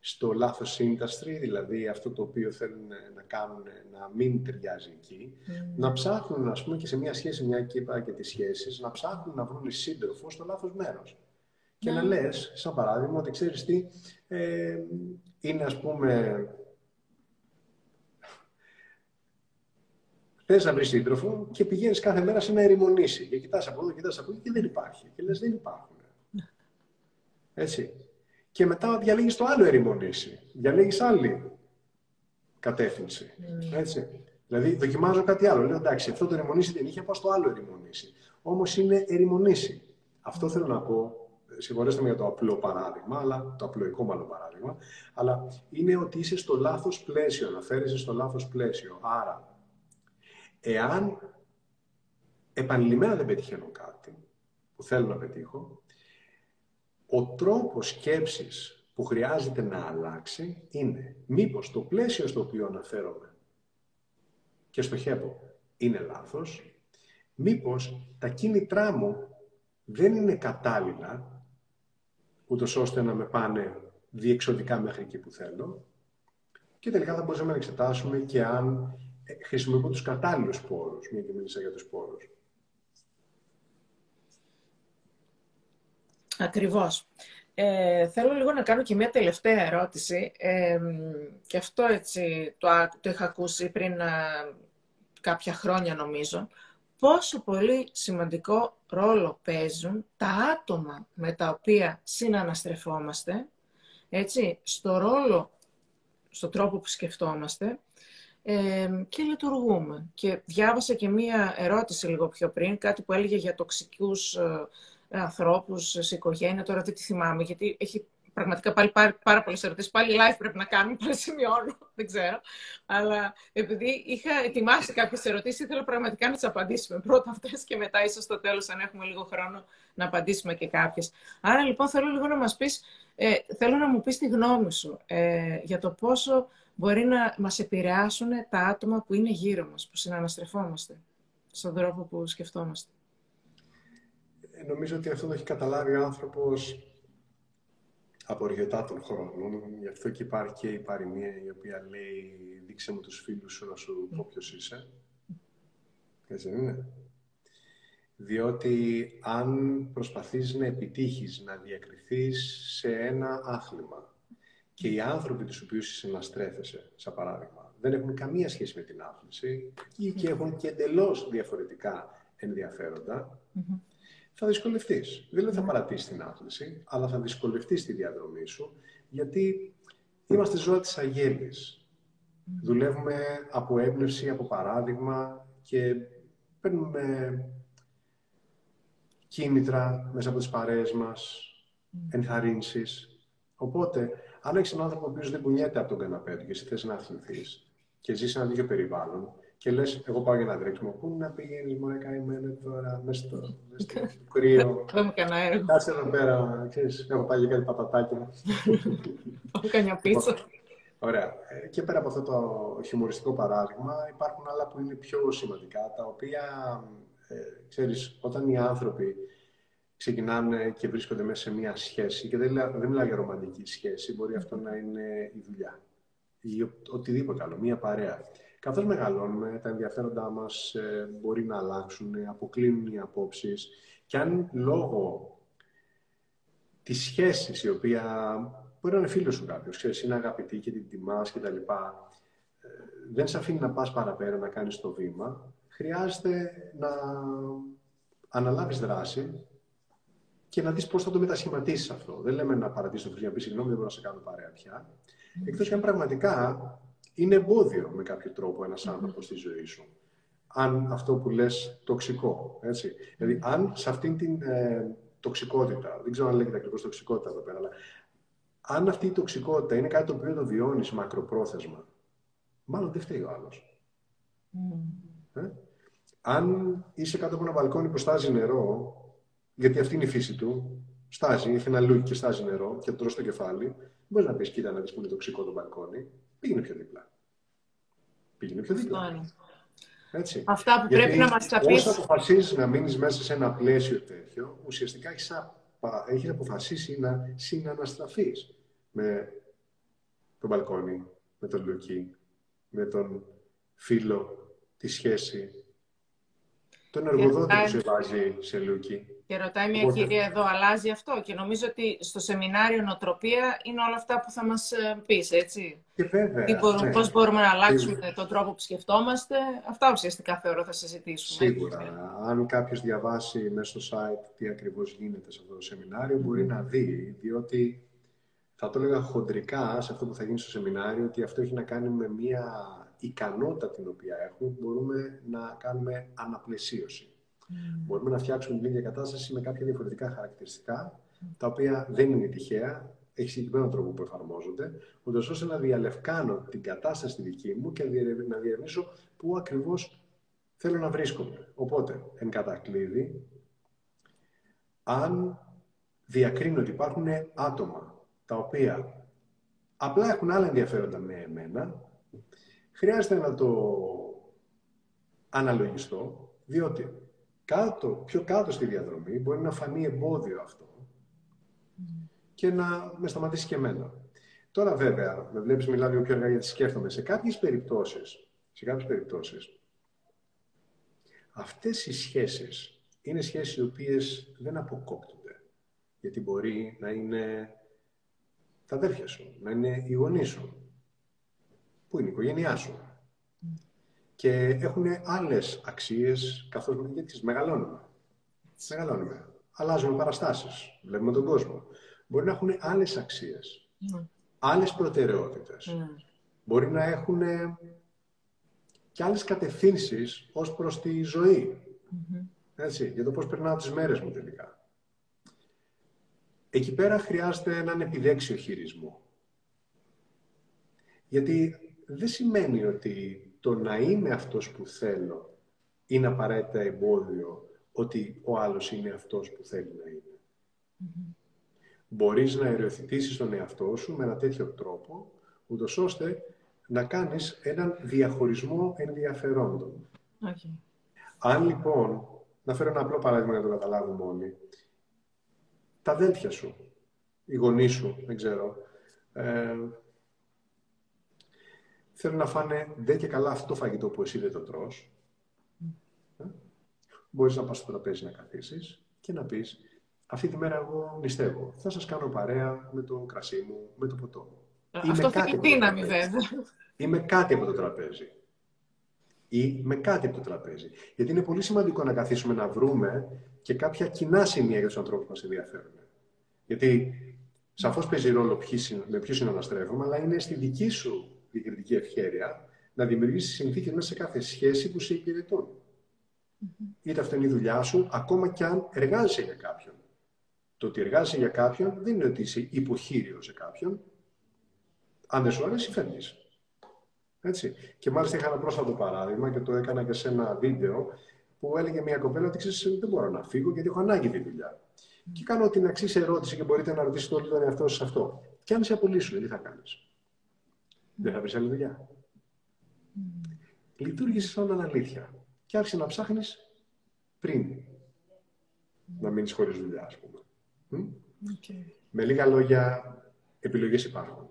Speaker 2: στο λάθος industry, δηλαδή αυτό το οποίο θέλουν να κάνουν να μην ταιριάζει εκεί, mm. να ψάχνουν, ας πούμε, και σε μια σχέση, μια κύπα και τις σχέσεις, να ψάχνουν να βρουν σύντροφο στο λάθος μέρος. Και να ναι. λες, σαν παράδειγμα, ότι ξέρεις τι, ε, είναι ας πούμε Θες να βρεις σύντροφο και πηγαίνεις κάθε μέρα σε ένα ερημονήσι. Και κοιτάς από εδώ, κοιτάς από εκεί και δεν υπάρχει. Και λες, δεν υπάρχουν. Έτσι. Και μετά διαλέγεις το άλλο ερημονήσι. Διαλέγεις άλλη κατεύθυνση. Mm. Έτσι. Δηλαδή, δοκιμάζω κάτι άλλο. Λέω εντάξει, αυτό το ερημονήσι δεν είχε, πάω στο άλλο ερημονήσι. Όμως είναι ερημονήσι. Αυτό θέλω να πω. Συγχωρέστε με για το απλό παράδειγμα, αλλά το απλοϊκό μάλλον παράδειγμα, αλλά είναι ότι είσαι στο λάθος πλαίσιο, αναφέρεσαι στο λάθος πλαίσιο. Άρα, Εάν επανειλημμένα δεν πετυχαίνω κάτι που θέλω να πετύχω, ο τρόπος σκέψης που χρειάζεται να αλλάξει είναι μήπως το πλαίσιο στο οποίο αναφέρομαι και στοχεύω είναι λάθος, μήπως τα κίνητρά μου δεν είναι κατάλληλα, ούτως ώστε να με πάνε διεξοδικά μέχρι εκεί που θέλω και τελικά θα μπορούσαμε να εξετάσουμε και αν χρησιμοποιώ τους κατάλληλους πόρους, μια και μίλησα για τους πόρους.
Speaker 1: Ακριβώς. Ε, θέλω λίγο να κάνω και μια τελευταία ερώτηση. Ε, και αυτό έτσι το, το είχα ακούσει πριν ε, κάποια χρόνια νομίζω. Πόσο πολύ σημαντικό ρόλο παίζουν τα άτομα με τα οποία συναναστρεφόμαστε, έτσι, στο ρόλο, στο τρόπο που σκεφτόμαστε και λειτουργούμε. Και διάβασα και μία ερώτηση λίγο πιο πριν, κάτι που έλεγε για τοξικούς ε, ανθρώπους σε οικογένεια, τώρα δεν τη θυμάμαι, γιατί έχει πραγματικά πάλι πάρα, πάρα πολλές ερωτήσεις. Πάλι live πρέπει να κάνουμε, [laughs] πάλι σημειώνω, δεν ξέρω. Αλλά επειδή είχα ετοιμάσει κάποιες ερωτήσεις, ήθελα πραγματικά να τις απαντήσουμε. [laughs] Πρώτα αυτές και μετά, ίσως στο τέλος, αν έχουμε λίγο χρόνο, να απαντήσουμε και κάποιες. Άρα λοιπόν θέλω λίγο να μας πεις, ε, θέλω να μου πεις τη γνώμη σου ε, για το πόσο μπορεί να μας επηρεάσουν τα άτομα που είναι γύρω μας, που συναναστρεφόμαστε στον τρόπο που σκεφτόμαστε.
Speaker 2: Ε, νομίζω ότι αυτό το έχει καταλάβει ο άνθρωπος απορριωτά των χρόνων. Γι' αυτό και υπάρχει και η παροιμία η οποία λέει «Δείξε μου τους φίλους σου να σου πω ποιος είσαι». Έτσι δεν είναι. Διότι αν προσπαθείς να επιτύχεις, να διακριθείς σε ένα άθλημα και οι άνθρωποι τους οποίους συναστρέφεσαι, σαν παράδειγμα, δεν έχουν καμία σχέση με την άθληση ή και έχουν και εντελώς διαφορετικά ενδιαφέροντα, θα δυσκολευτείς. Δεν θα παρατήσεις την άθληση, αλλά θα δυσκολευτείς τη διαδρομή σου, γιατί είμαστε ζώα της αγέλης. Δουλεύουμε από έμπνευση, από παράδειγμα και παίρνουμε κίνητρα μέσα από τις παρέες μας, ενθαρρύνσεις. Οπότε, αν έχεις έναν άνθρωπο που δεν κουνιέται από τον καναπέ του και εσύ θες να αθληθείς και ζεις σε ένα τέτοιο περιβάλλον, και λες, εγώ πάω για να τρέξουμε. Πού να πηγαίνεις, Μωρέ, καημένα τώρα, μέσα στο, στο [laughs] κρύο.
Speaker 1: Δεν μου κανένα έργο.
Speaker 2: Κάτσε εδώ πέρα, ξέρεις, έχω πάει για κάτι πατατάκια. [laughs]
Speaker 1: Έχω κάνει πίτσα.
Speaker 2: Ωραία. Ε, και πέρα από αυτό το χιουμοριστικό παράδειγμα, υπάρχουν άλλα που είναι πιο σημαντικά, τα οποία, ε, ξέρεις, όταν οι άνθρωποι ξεκινάνε και βρίσκονται μέσα σε μία σχέση, και δεν, δεν μιλάω για ρομαντική σχέση, μπορεί αυτό να είναι η δουλειά ή οτιδήποτε άλλο, μία παρέα. Καθώς μεγαλώνουμε, τα ενδιαφέροντά μας ε, μπορεί να αλλάξουν, αποκλίνουν οι απόψεις και αν λόγω της σχέσης η οποία μπορεί να είναι φίλος σου κάποιος, ξέρεις, είναι αγαπητή και την τιμάς και τα λοιπά, ε, δεν σε αφήνει να πας παραπέρα, να κάνεις το βήμα, χρειάζεται να αναλάβεις δράση και να δεις πώς θα το μετασχηματίσεις αυτό. Δεν λέμε να παρατήσεις το φίλο να πεις συγγνώμη, δεν μπορώ να σε κάνω παρέα πια. Εκτός και αν πραγματικά είναι εμπόδιο με κάποιο τρόπο ένας άνθρωπος στη ζωή σου. Αν αυτό που λες τοξικό, έτσι. Δηλαδή, αν σε αυτήν την ε, τοξικότητα, δεν ξέρω αν λέγεται ακριβώς τοξικότητα εδώ πέρα, αλλά αν αυτή η τοξικότητα είναι κάτι το οποίο το βιώνεις μακροπρόθεσμα, μάλλον δεν φταίει ο άλλος. Ε; Αν είσαι κάτω από ένα μπαλκόνι που στάζει νερό, γιατί αυτή είναι η φύση του, στάζει, έχει ένα λούκι και στάζει νερό και το τρως στο κεφάλι, μπορείς να πεις: Κοίτα, να δεις που είναι τοξικό το μπαλκόνι, πήγαινε πιο δίπλα. Πήγαινε πιο δίπλα. Έτσι.
Speaker 1: Αυτά που Γιατί πρέπει να μας τα πει.
Speaker 2: Όσο αποφασίζεις να μείνεις μέσα σε ένα πλαίσιο τέτοιο, ουσιαστικά έχεις έχεις αποφασίσει να συναναστραφείς με το μπαλκόνι, με τον Λουκί, με τον φίλο, τη σχέση, τον εργοδότη που σε βάζει σε Λουκί.
Speaker 1: Και ρωτάει μια κυρία εδώ, αλλάζει αυτό; Και νομίζω ότι στο σεμινάριο Νοτροπία είναι όλα αυτά που θα μας ε, πεις, έτσι.
Speaker 2: Και βέβαια. Τι
Speaker 1: μπορούμε, ναι. Πώς μπορούμε να αλλάξουμε τον τρόπο που σκεφτόμαστε. Αυτά ουσιαστικά θεωρώ θα συζητήσουμε.
Speaker 2: Σίγουρα. Αν κάποιος διαβάσει μέσα στο site τι ακριβώς γίνεται σε αυτό το σεμινάριο, μπορεί να δει, διότι θα το έλεγα χοντρικά σε αυτό που θα γίνει στο σεμινάριο, ότι αυτό έχει να κάνει με μια ικανότητα την οποία έχουμε, μπορούμε να κάνουμε αναπλαισίωση. Mm. Μπορούμε να φτιάξουμε την ίδια κατάσταση με κάποια διαφορετικά χαρακτηριστικά, τα οποία δεν είναι τυχαία, έχει συγκεκριμένο τρόπο που εφαρμόζονται, ούτως ώστε να διαλευκάνω την κατάσταση τη δική μου και να διερευνήσω πού ακριβώς θέλω να βρίσκομαι. Οπότε, εν κατακλείδη, αν διακρίνω ότι υπάρχουν άτομα τα οποία απλά έχουν άλλα ενδιαφέροντα με εμένα, χρειάζεται να το αναλογιστώ, διότι κάτω, πιο κάτω στη διαδρομή μπορεί να φανεί εμπόδιο αυτό και να με σταματήσει και εμένα. Τώρα βέβαια, με βλέπεις μιλάω λίγο πιο αργά γιατί σκέφτομαι, σε κάποιες περιπτώσεις, σε κάποιες περιπτώσεις, αυτές οι σχέσεις είναι σχέσεις οι οποίες δεν αποκόπτονται. Γιατί μπορεί να είναι τα αδέρφια σου, να είναι οι γονείς σου, που είναι η οικογένειά σου και έχουν άλλες αξίες καθώς γιατί μεγαλώνουμε. Μεγαλώνουμε. Αλλάζουμε παραστάσεις. Βλέπουμε τον κόσμο. Μπορεί να έχουν άλλες αξίες. Mm. Άλλες προτεραιότητες. Mm. Μπορεί να έχουν και άλλες κατευθύνσεις ως προς τη ζωή. Mm-hmm. Έτσι, για το πώς περνάω τις μέρες μου τελικά. Εκεί πέρα χρειάζεται έναν επιδέξιο χειρισμό. Γιατί δεν σημαίνει ότι το να είμαι αυτός που θέλω είναι απαραίτητα εμπόδιο ότι ο άλλος είναι αυτός που θέλει να είναι. Mm-hmm. Μπορείς να ερωθητήσεις τον εαυτό σου με ένα τέτοιο τρόπο, ούτως ώστε να κάνεις έναν διαχωρισμό ενδιαφερόντων. Okay. Αν λοιπόν, να φέρω ένα απλό παράδειγμα για να το καταλάβουμε όλοι, τα αδέλφια σου, οι γονείς σου, δεν ξέρω, ε, θέλουν να φάνε δεν και καλά αυτό το φαγητό που εσύ δεν το τρως, ε, μπορείς να πας στο τραπέζι να καθίσεις και να πεις αυτή τη μέρα εγώ νηστεύω. Θα σας κάνω παρέα με το κρασί μου, με το ποτό μου.
Speaker 1: Αυτό είναι δύναμη βέβαια.
Speaker 2: Είμαι κάτι από το τραπέζι. Ή με κάτι από το τραπέζι. Γιατί είναι πολύ σημαντικό να καθίσουμε να βρούμε και κάποια κοινά σημεία για τους ανθρώπους που μας ενδιαφέρουν. Γιατί σαφώς παίζει ρόλο με ποιους συναναστρέφουμε, αλλά είναι στη δική σου διακριτική ευχέρεια να δημιουργήσει συνθήκες μέσα σε κάθε σχέση που σε υπηρετούν. Mm-hmm. Είτε αυτό είναι η δουλειά σου, ακόμα κι αν εργάζεσαι για κάποιον. Το ότι εργάζεσαι για κάποιον δεν είναι ότι είσαι υποχείριο σε κάποιον. Αν δεν σου αρέσει, φεύγεις. Έτσι. Και μάλιστα είχα ένα πρόσφατο παράδειγμα και το έκανα και σε ένα βίντεο που έλεγε μια κοπέλα ότι ξέρεις, δεν μπορώ να φύγω γιατί έχω ανάγκη τη δουλειά. Mm. Και κάνω την αξή ερώτηση και μπορείτε να ρωτήσετε όλοι τον εαυτό σας αυτό. Και αν σε απολύσουν, τι θα κάνεις; Mm. Δεν θα βρεις άλλη δουλειά. Mm. Λειτουργήσε σαν αλήθεια. Και άρχισε να ψάχνεις πριν να μείνεις χωρίς δουλειά, ας πούμε. Okay. Με λίγα λόγια, επιλογές υπάρχουν.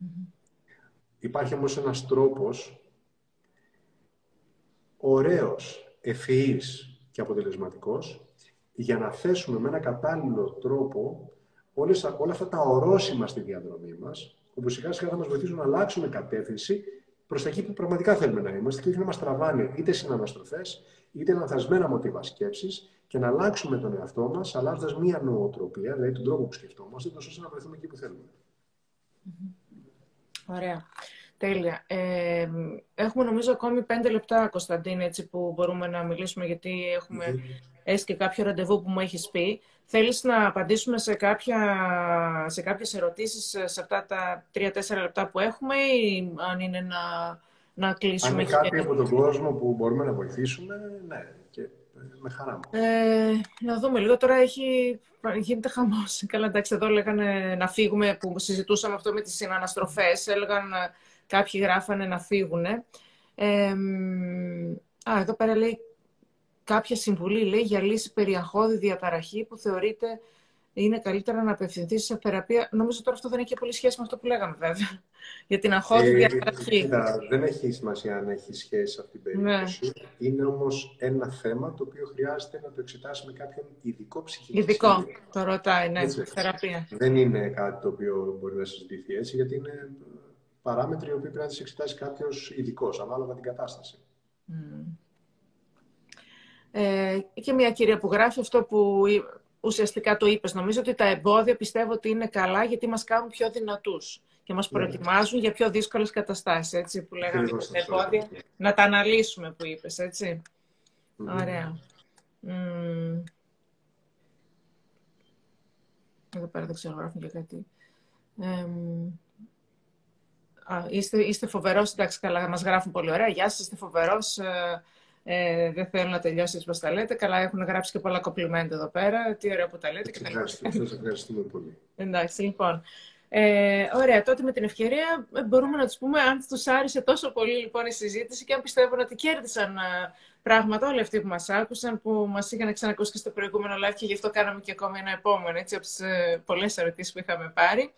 Speaker 2: Mm-hmm. Υπάρχει όμως ένας τρόπος ωραίος ευφυής και αποτελεσματικός για να θέσουμε με ένα κατάλληλο τρόπο όλες, όλα αυτά τα ορόσημα στη διαδρομή μας, όπου σιγά σιγά θα μας βοηθήσουν να αλλάξουμε κατεύθυνση προς τα εκεί που πραγματικά θέλουμε να είμαστε και όχι να μας τραβάνε είτε συναναστροφές, είτε λανθασμένα μοτίβα σκέψης και να αλλάξουμε τον εαυτό μας, αλλάζοντας μία νοοτροπία, δηλαδή τον τρόπο που σκεφτόμαστε, ώστε να βρεθούμε εκεί που θέλουμε.
Speaker 1: Ωραία. Τέλεια. Ε, έχουμε νομίζω ακόμη πέντε λεπτά, Κωνσταντίν, έτσι που μπορούμε να μιλήσουμε, γιατί έχει και κάποιο ραντεβού που μου έχεις πει. Θέλεις να απαντήσουμε σε, κάποια, σε κάποιες ερωτήσεις σε αυτά τα τρία-τέσσερα λεπτά που έχουμε ή αν είναι να, να κλείσουμε. Αν
Speaker 2: είναι κάτι από τον κόσμο που μπορούμε να βοηθήσουμε, ναι. Και με χαρά μου. Ε,
Speaker 1: να δούμε λίγο. Τώρα έχει, γίνεται χαμός. [laughs] Καλά, εντάξει, εδώ λέγανε να φύγουμε, που συζητούσαμε αυτό με τις συναναστροφές. Έλεγαν Κάποιοι γράφανε να φύγουν. Ε, α, εδώ πέρα λέει κάποια συμβουλή λέει, για λύση περιαγχώδη διαταραχή που θεωρείται είναι καλύτερα να απευθυνθείς σε θεραπεία. Νομίζω τώρα αυτό δεν έχει και πολύ σχέση με αυτό που λέγαμε, βέβαια. [laughs] Για την αγχώδη ε, διαταραχή.
Speaker 2: δεν έχει σημασία αν έχει σχέση σε αυτήν την περίπτωση. Ναι. Είναι όμως ένα θέμα το οποίο χρειάζεται να το εξετάσει με κάποιον ειδικό ψυχικό.
Speaker 1: Ειδικό, το ρωτάει, ναι, θεραπεία.
Speaker 2: Δεν είναι κάτι το οποίο μπορεί να συζητηθεί έτσι, γιατί είναι παράμετροι οι οποίοι πρέπει να τις εξετάσει κάποιος ειδικός, ανάλογα την κατάσταση. Mm.
Speaker 1: Ε, και μια κυρία που γράφει αυτό που ουσιαστικά το είπες. Νομίζω ότι τα εμπόδια πιστεύω ότι είναι καλά γιατί μας κάνουν πιο δυνατούς και μας ναι. προετοιμάζουν για πιο δύσκολες καταστάσεις, έτσι, που λέγαμε τα εμπόδια. Να τα αναλύσουμε, που είπες, έτσι. Mm. Ωραία. Mm. Εδώ πέρα δεν ξέρω, γράφουν και κάτι. Ε, Α, είστε, είστε φοβερός, εντάξει, καλά, μας γράφουν πολύ ωραία. Γεια σας, είστε φοβερός. Ε, ε, δεν θέλω να τελειώσει έτσι τα λέτε. Καλά, έχουν γράψει και πολλά κοπλιμέντα εδώ πέρα. Τι ωραία που τα λέτε.
Speaker 2: και Σας ευχαριστούμε πολύ.
Speaker 1: Εντάξει, λοιπόν. Ε, ωραία, τότε με την ευκαιρία ε, μπορούμε να τους πούμε αν τους άρεσε τόσο πολύ λοιπόν η συζήτηση και αν πιστεύουν ότι κέρδισαν ε, πράγματα όλοι αυτοί που μας άκουσαν, που μας είχαν ξανακούσει και στο προηγούμενο live και γι' αυτό κάναμε και ακόμη ένα επόμενο, έτσι, από τις ε, πολλές ερωτήσεις που είχαμε πάρει.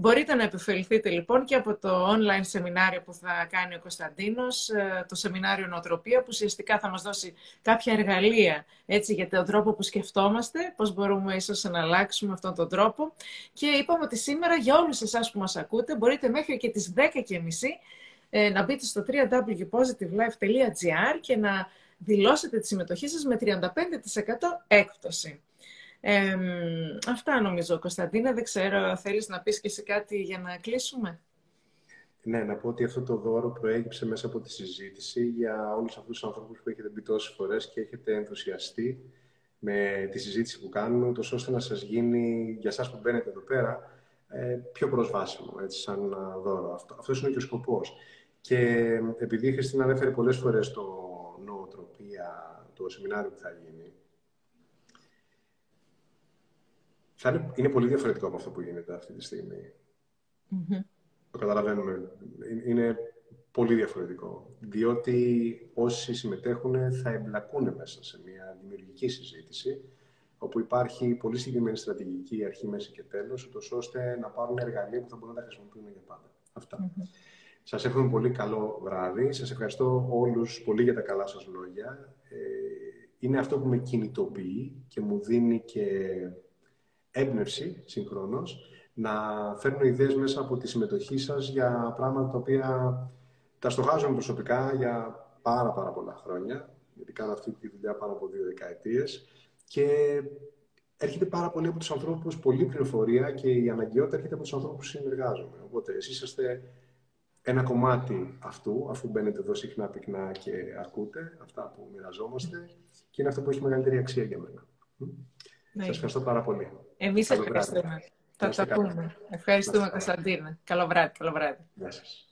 Speaker 1: Μπορείτε να επιφεληθείτε λοιπόν και από το online σεμινάριο που θα κάνει ο Κωνσταντίνος, ε, το σεμινάριο Νοοτροπία, που ουσιαστικά θα μας δώσει κάποια εργαλεία έτσι, για τον τρόπο που σκεφτόμαστε, πώς μπορούμε ίσως να αλλάξουμε αυτόν τον τρόπο. Και είπαμε ότι σήμερα για όλους εσάς που μας ακούτε, μπορείτε μέχρι και τις 10.30 ε, να μπείτε στο www.positivelife.gr και να δηλώσετε τη συμμετοχή σας με 35% έκπτωση αυτά νομίζω, Κωνσταντίνα. Δεν ξέρω, θέλεις να πεις και σε κάτι για να κλείσουμε;
Speaker 2: Ναι, να πω ότι αυτό το δώρο προέκυψε μέσα από τη συζήτηση για όλους αυτούς τους ανθρώπους που έχετε μπει τόσες φορές και έχετε ενθουσιαστεί με τη συζήτηση που κάνουμε, τόσο ώστε να σας γίνει, για σας που μπαίνετε εδώ πέρα, ε, πιο προσβάσιμο, έτσι, σαν δώρο. Αυτό, αυτός είναι και ο σκοπός. Και επειδή η Χριστίνα ανέφερε πολλές φορές το νοοτροπία, το σεμινάριο που θα γίνει, θα είναι, είναι πολύ διαφορετικό από αυτό που γίνεται αυτή τη στιγμη Το καταλαβαίνουμε. Είναι πολύ διαφορετικό. Διότι όσοι συμμετέχουν θα εμπλακούν μέσα σε μια δημιουργική συζήτηση όπου υπάρχει πολύ συγκεκριμένη στρατηγική αρχή, μέση και τέλος, ώστε να πάρουν εργαλεία που θα μπορούν να τα χρησιμοποιούν για πάντα. Αυτά. Σας εύχομαι πολύ καλό βράδυ. Σας ευχαριστώ όλους πολύ για τα καλά σας λόγια. Ε, είναι αυτό που με κινητοποιεί και μου δίνει και έμπνευση συγχρόνως να φέρνω ιδέες μέσα από τη συμμετοχή σας για πράγματα τα οποία τα στοχάζομαι προσωπικά για πάρα πάρα πολλά χρόνια, γιατί κάνω αυτή τη δουλειά πάνω από δύο δεκαετίες και έρχεται πάρα πολύ από τους ανθρώπους, πολλή πληροφορία και η αναγκαιότητα έρχεται από τους ανθρώπους που συνεργάζομαι. Οπότε εσείς είσαστε ένα κομμάτι αυτού, αφού μπαίνετε εδώ συχνά πυκνά και ακούτε αυτά που μοιραζόμαστε και είναι αυτό που έχει μεγαλύτερη αξία για μένα. Ναι. Σας ευχαριστώ πάρα πολύ.
Speaker 1: Εμείς ευχαριστούμε. Θα τα πούμε. Ευχαριστούμε, Κωνσταντίνα. Καλό βράδυ. Καλό βράδυ.
Speaker 2: Γεια σας.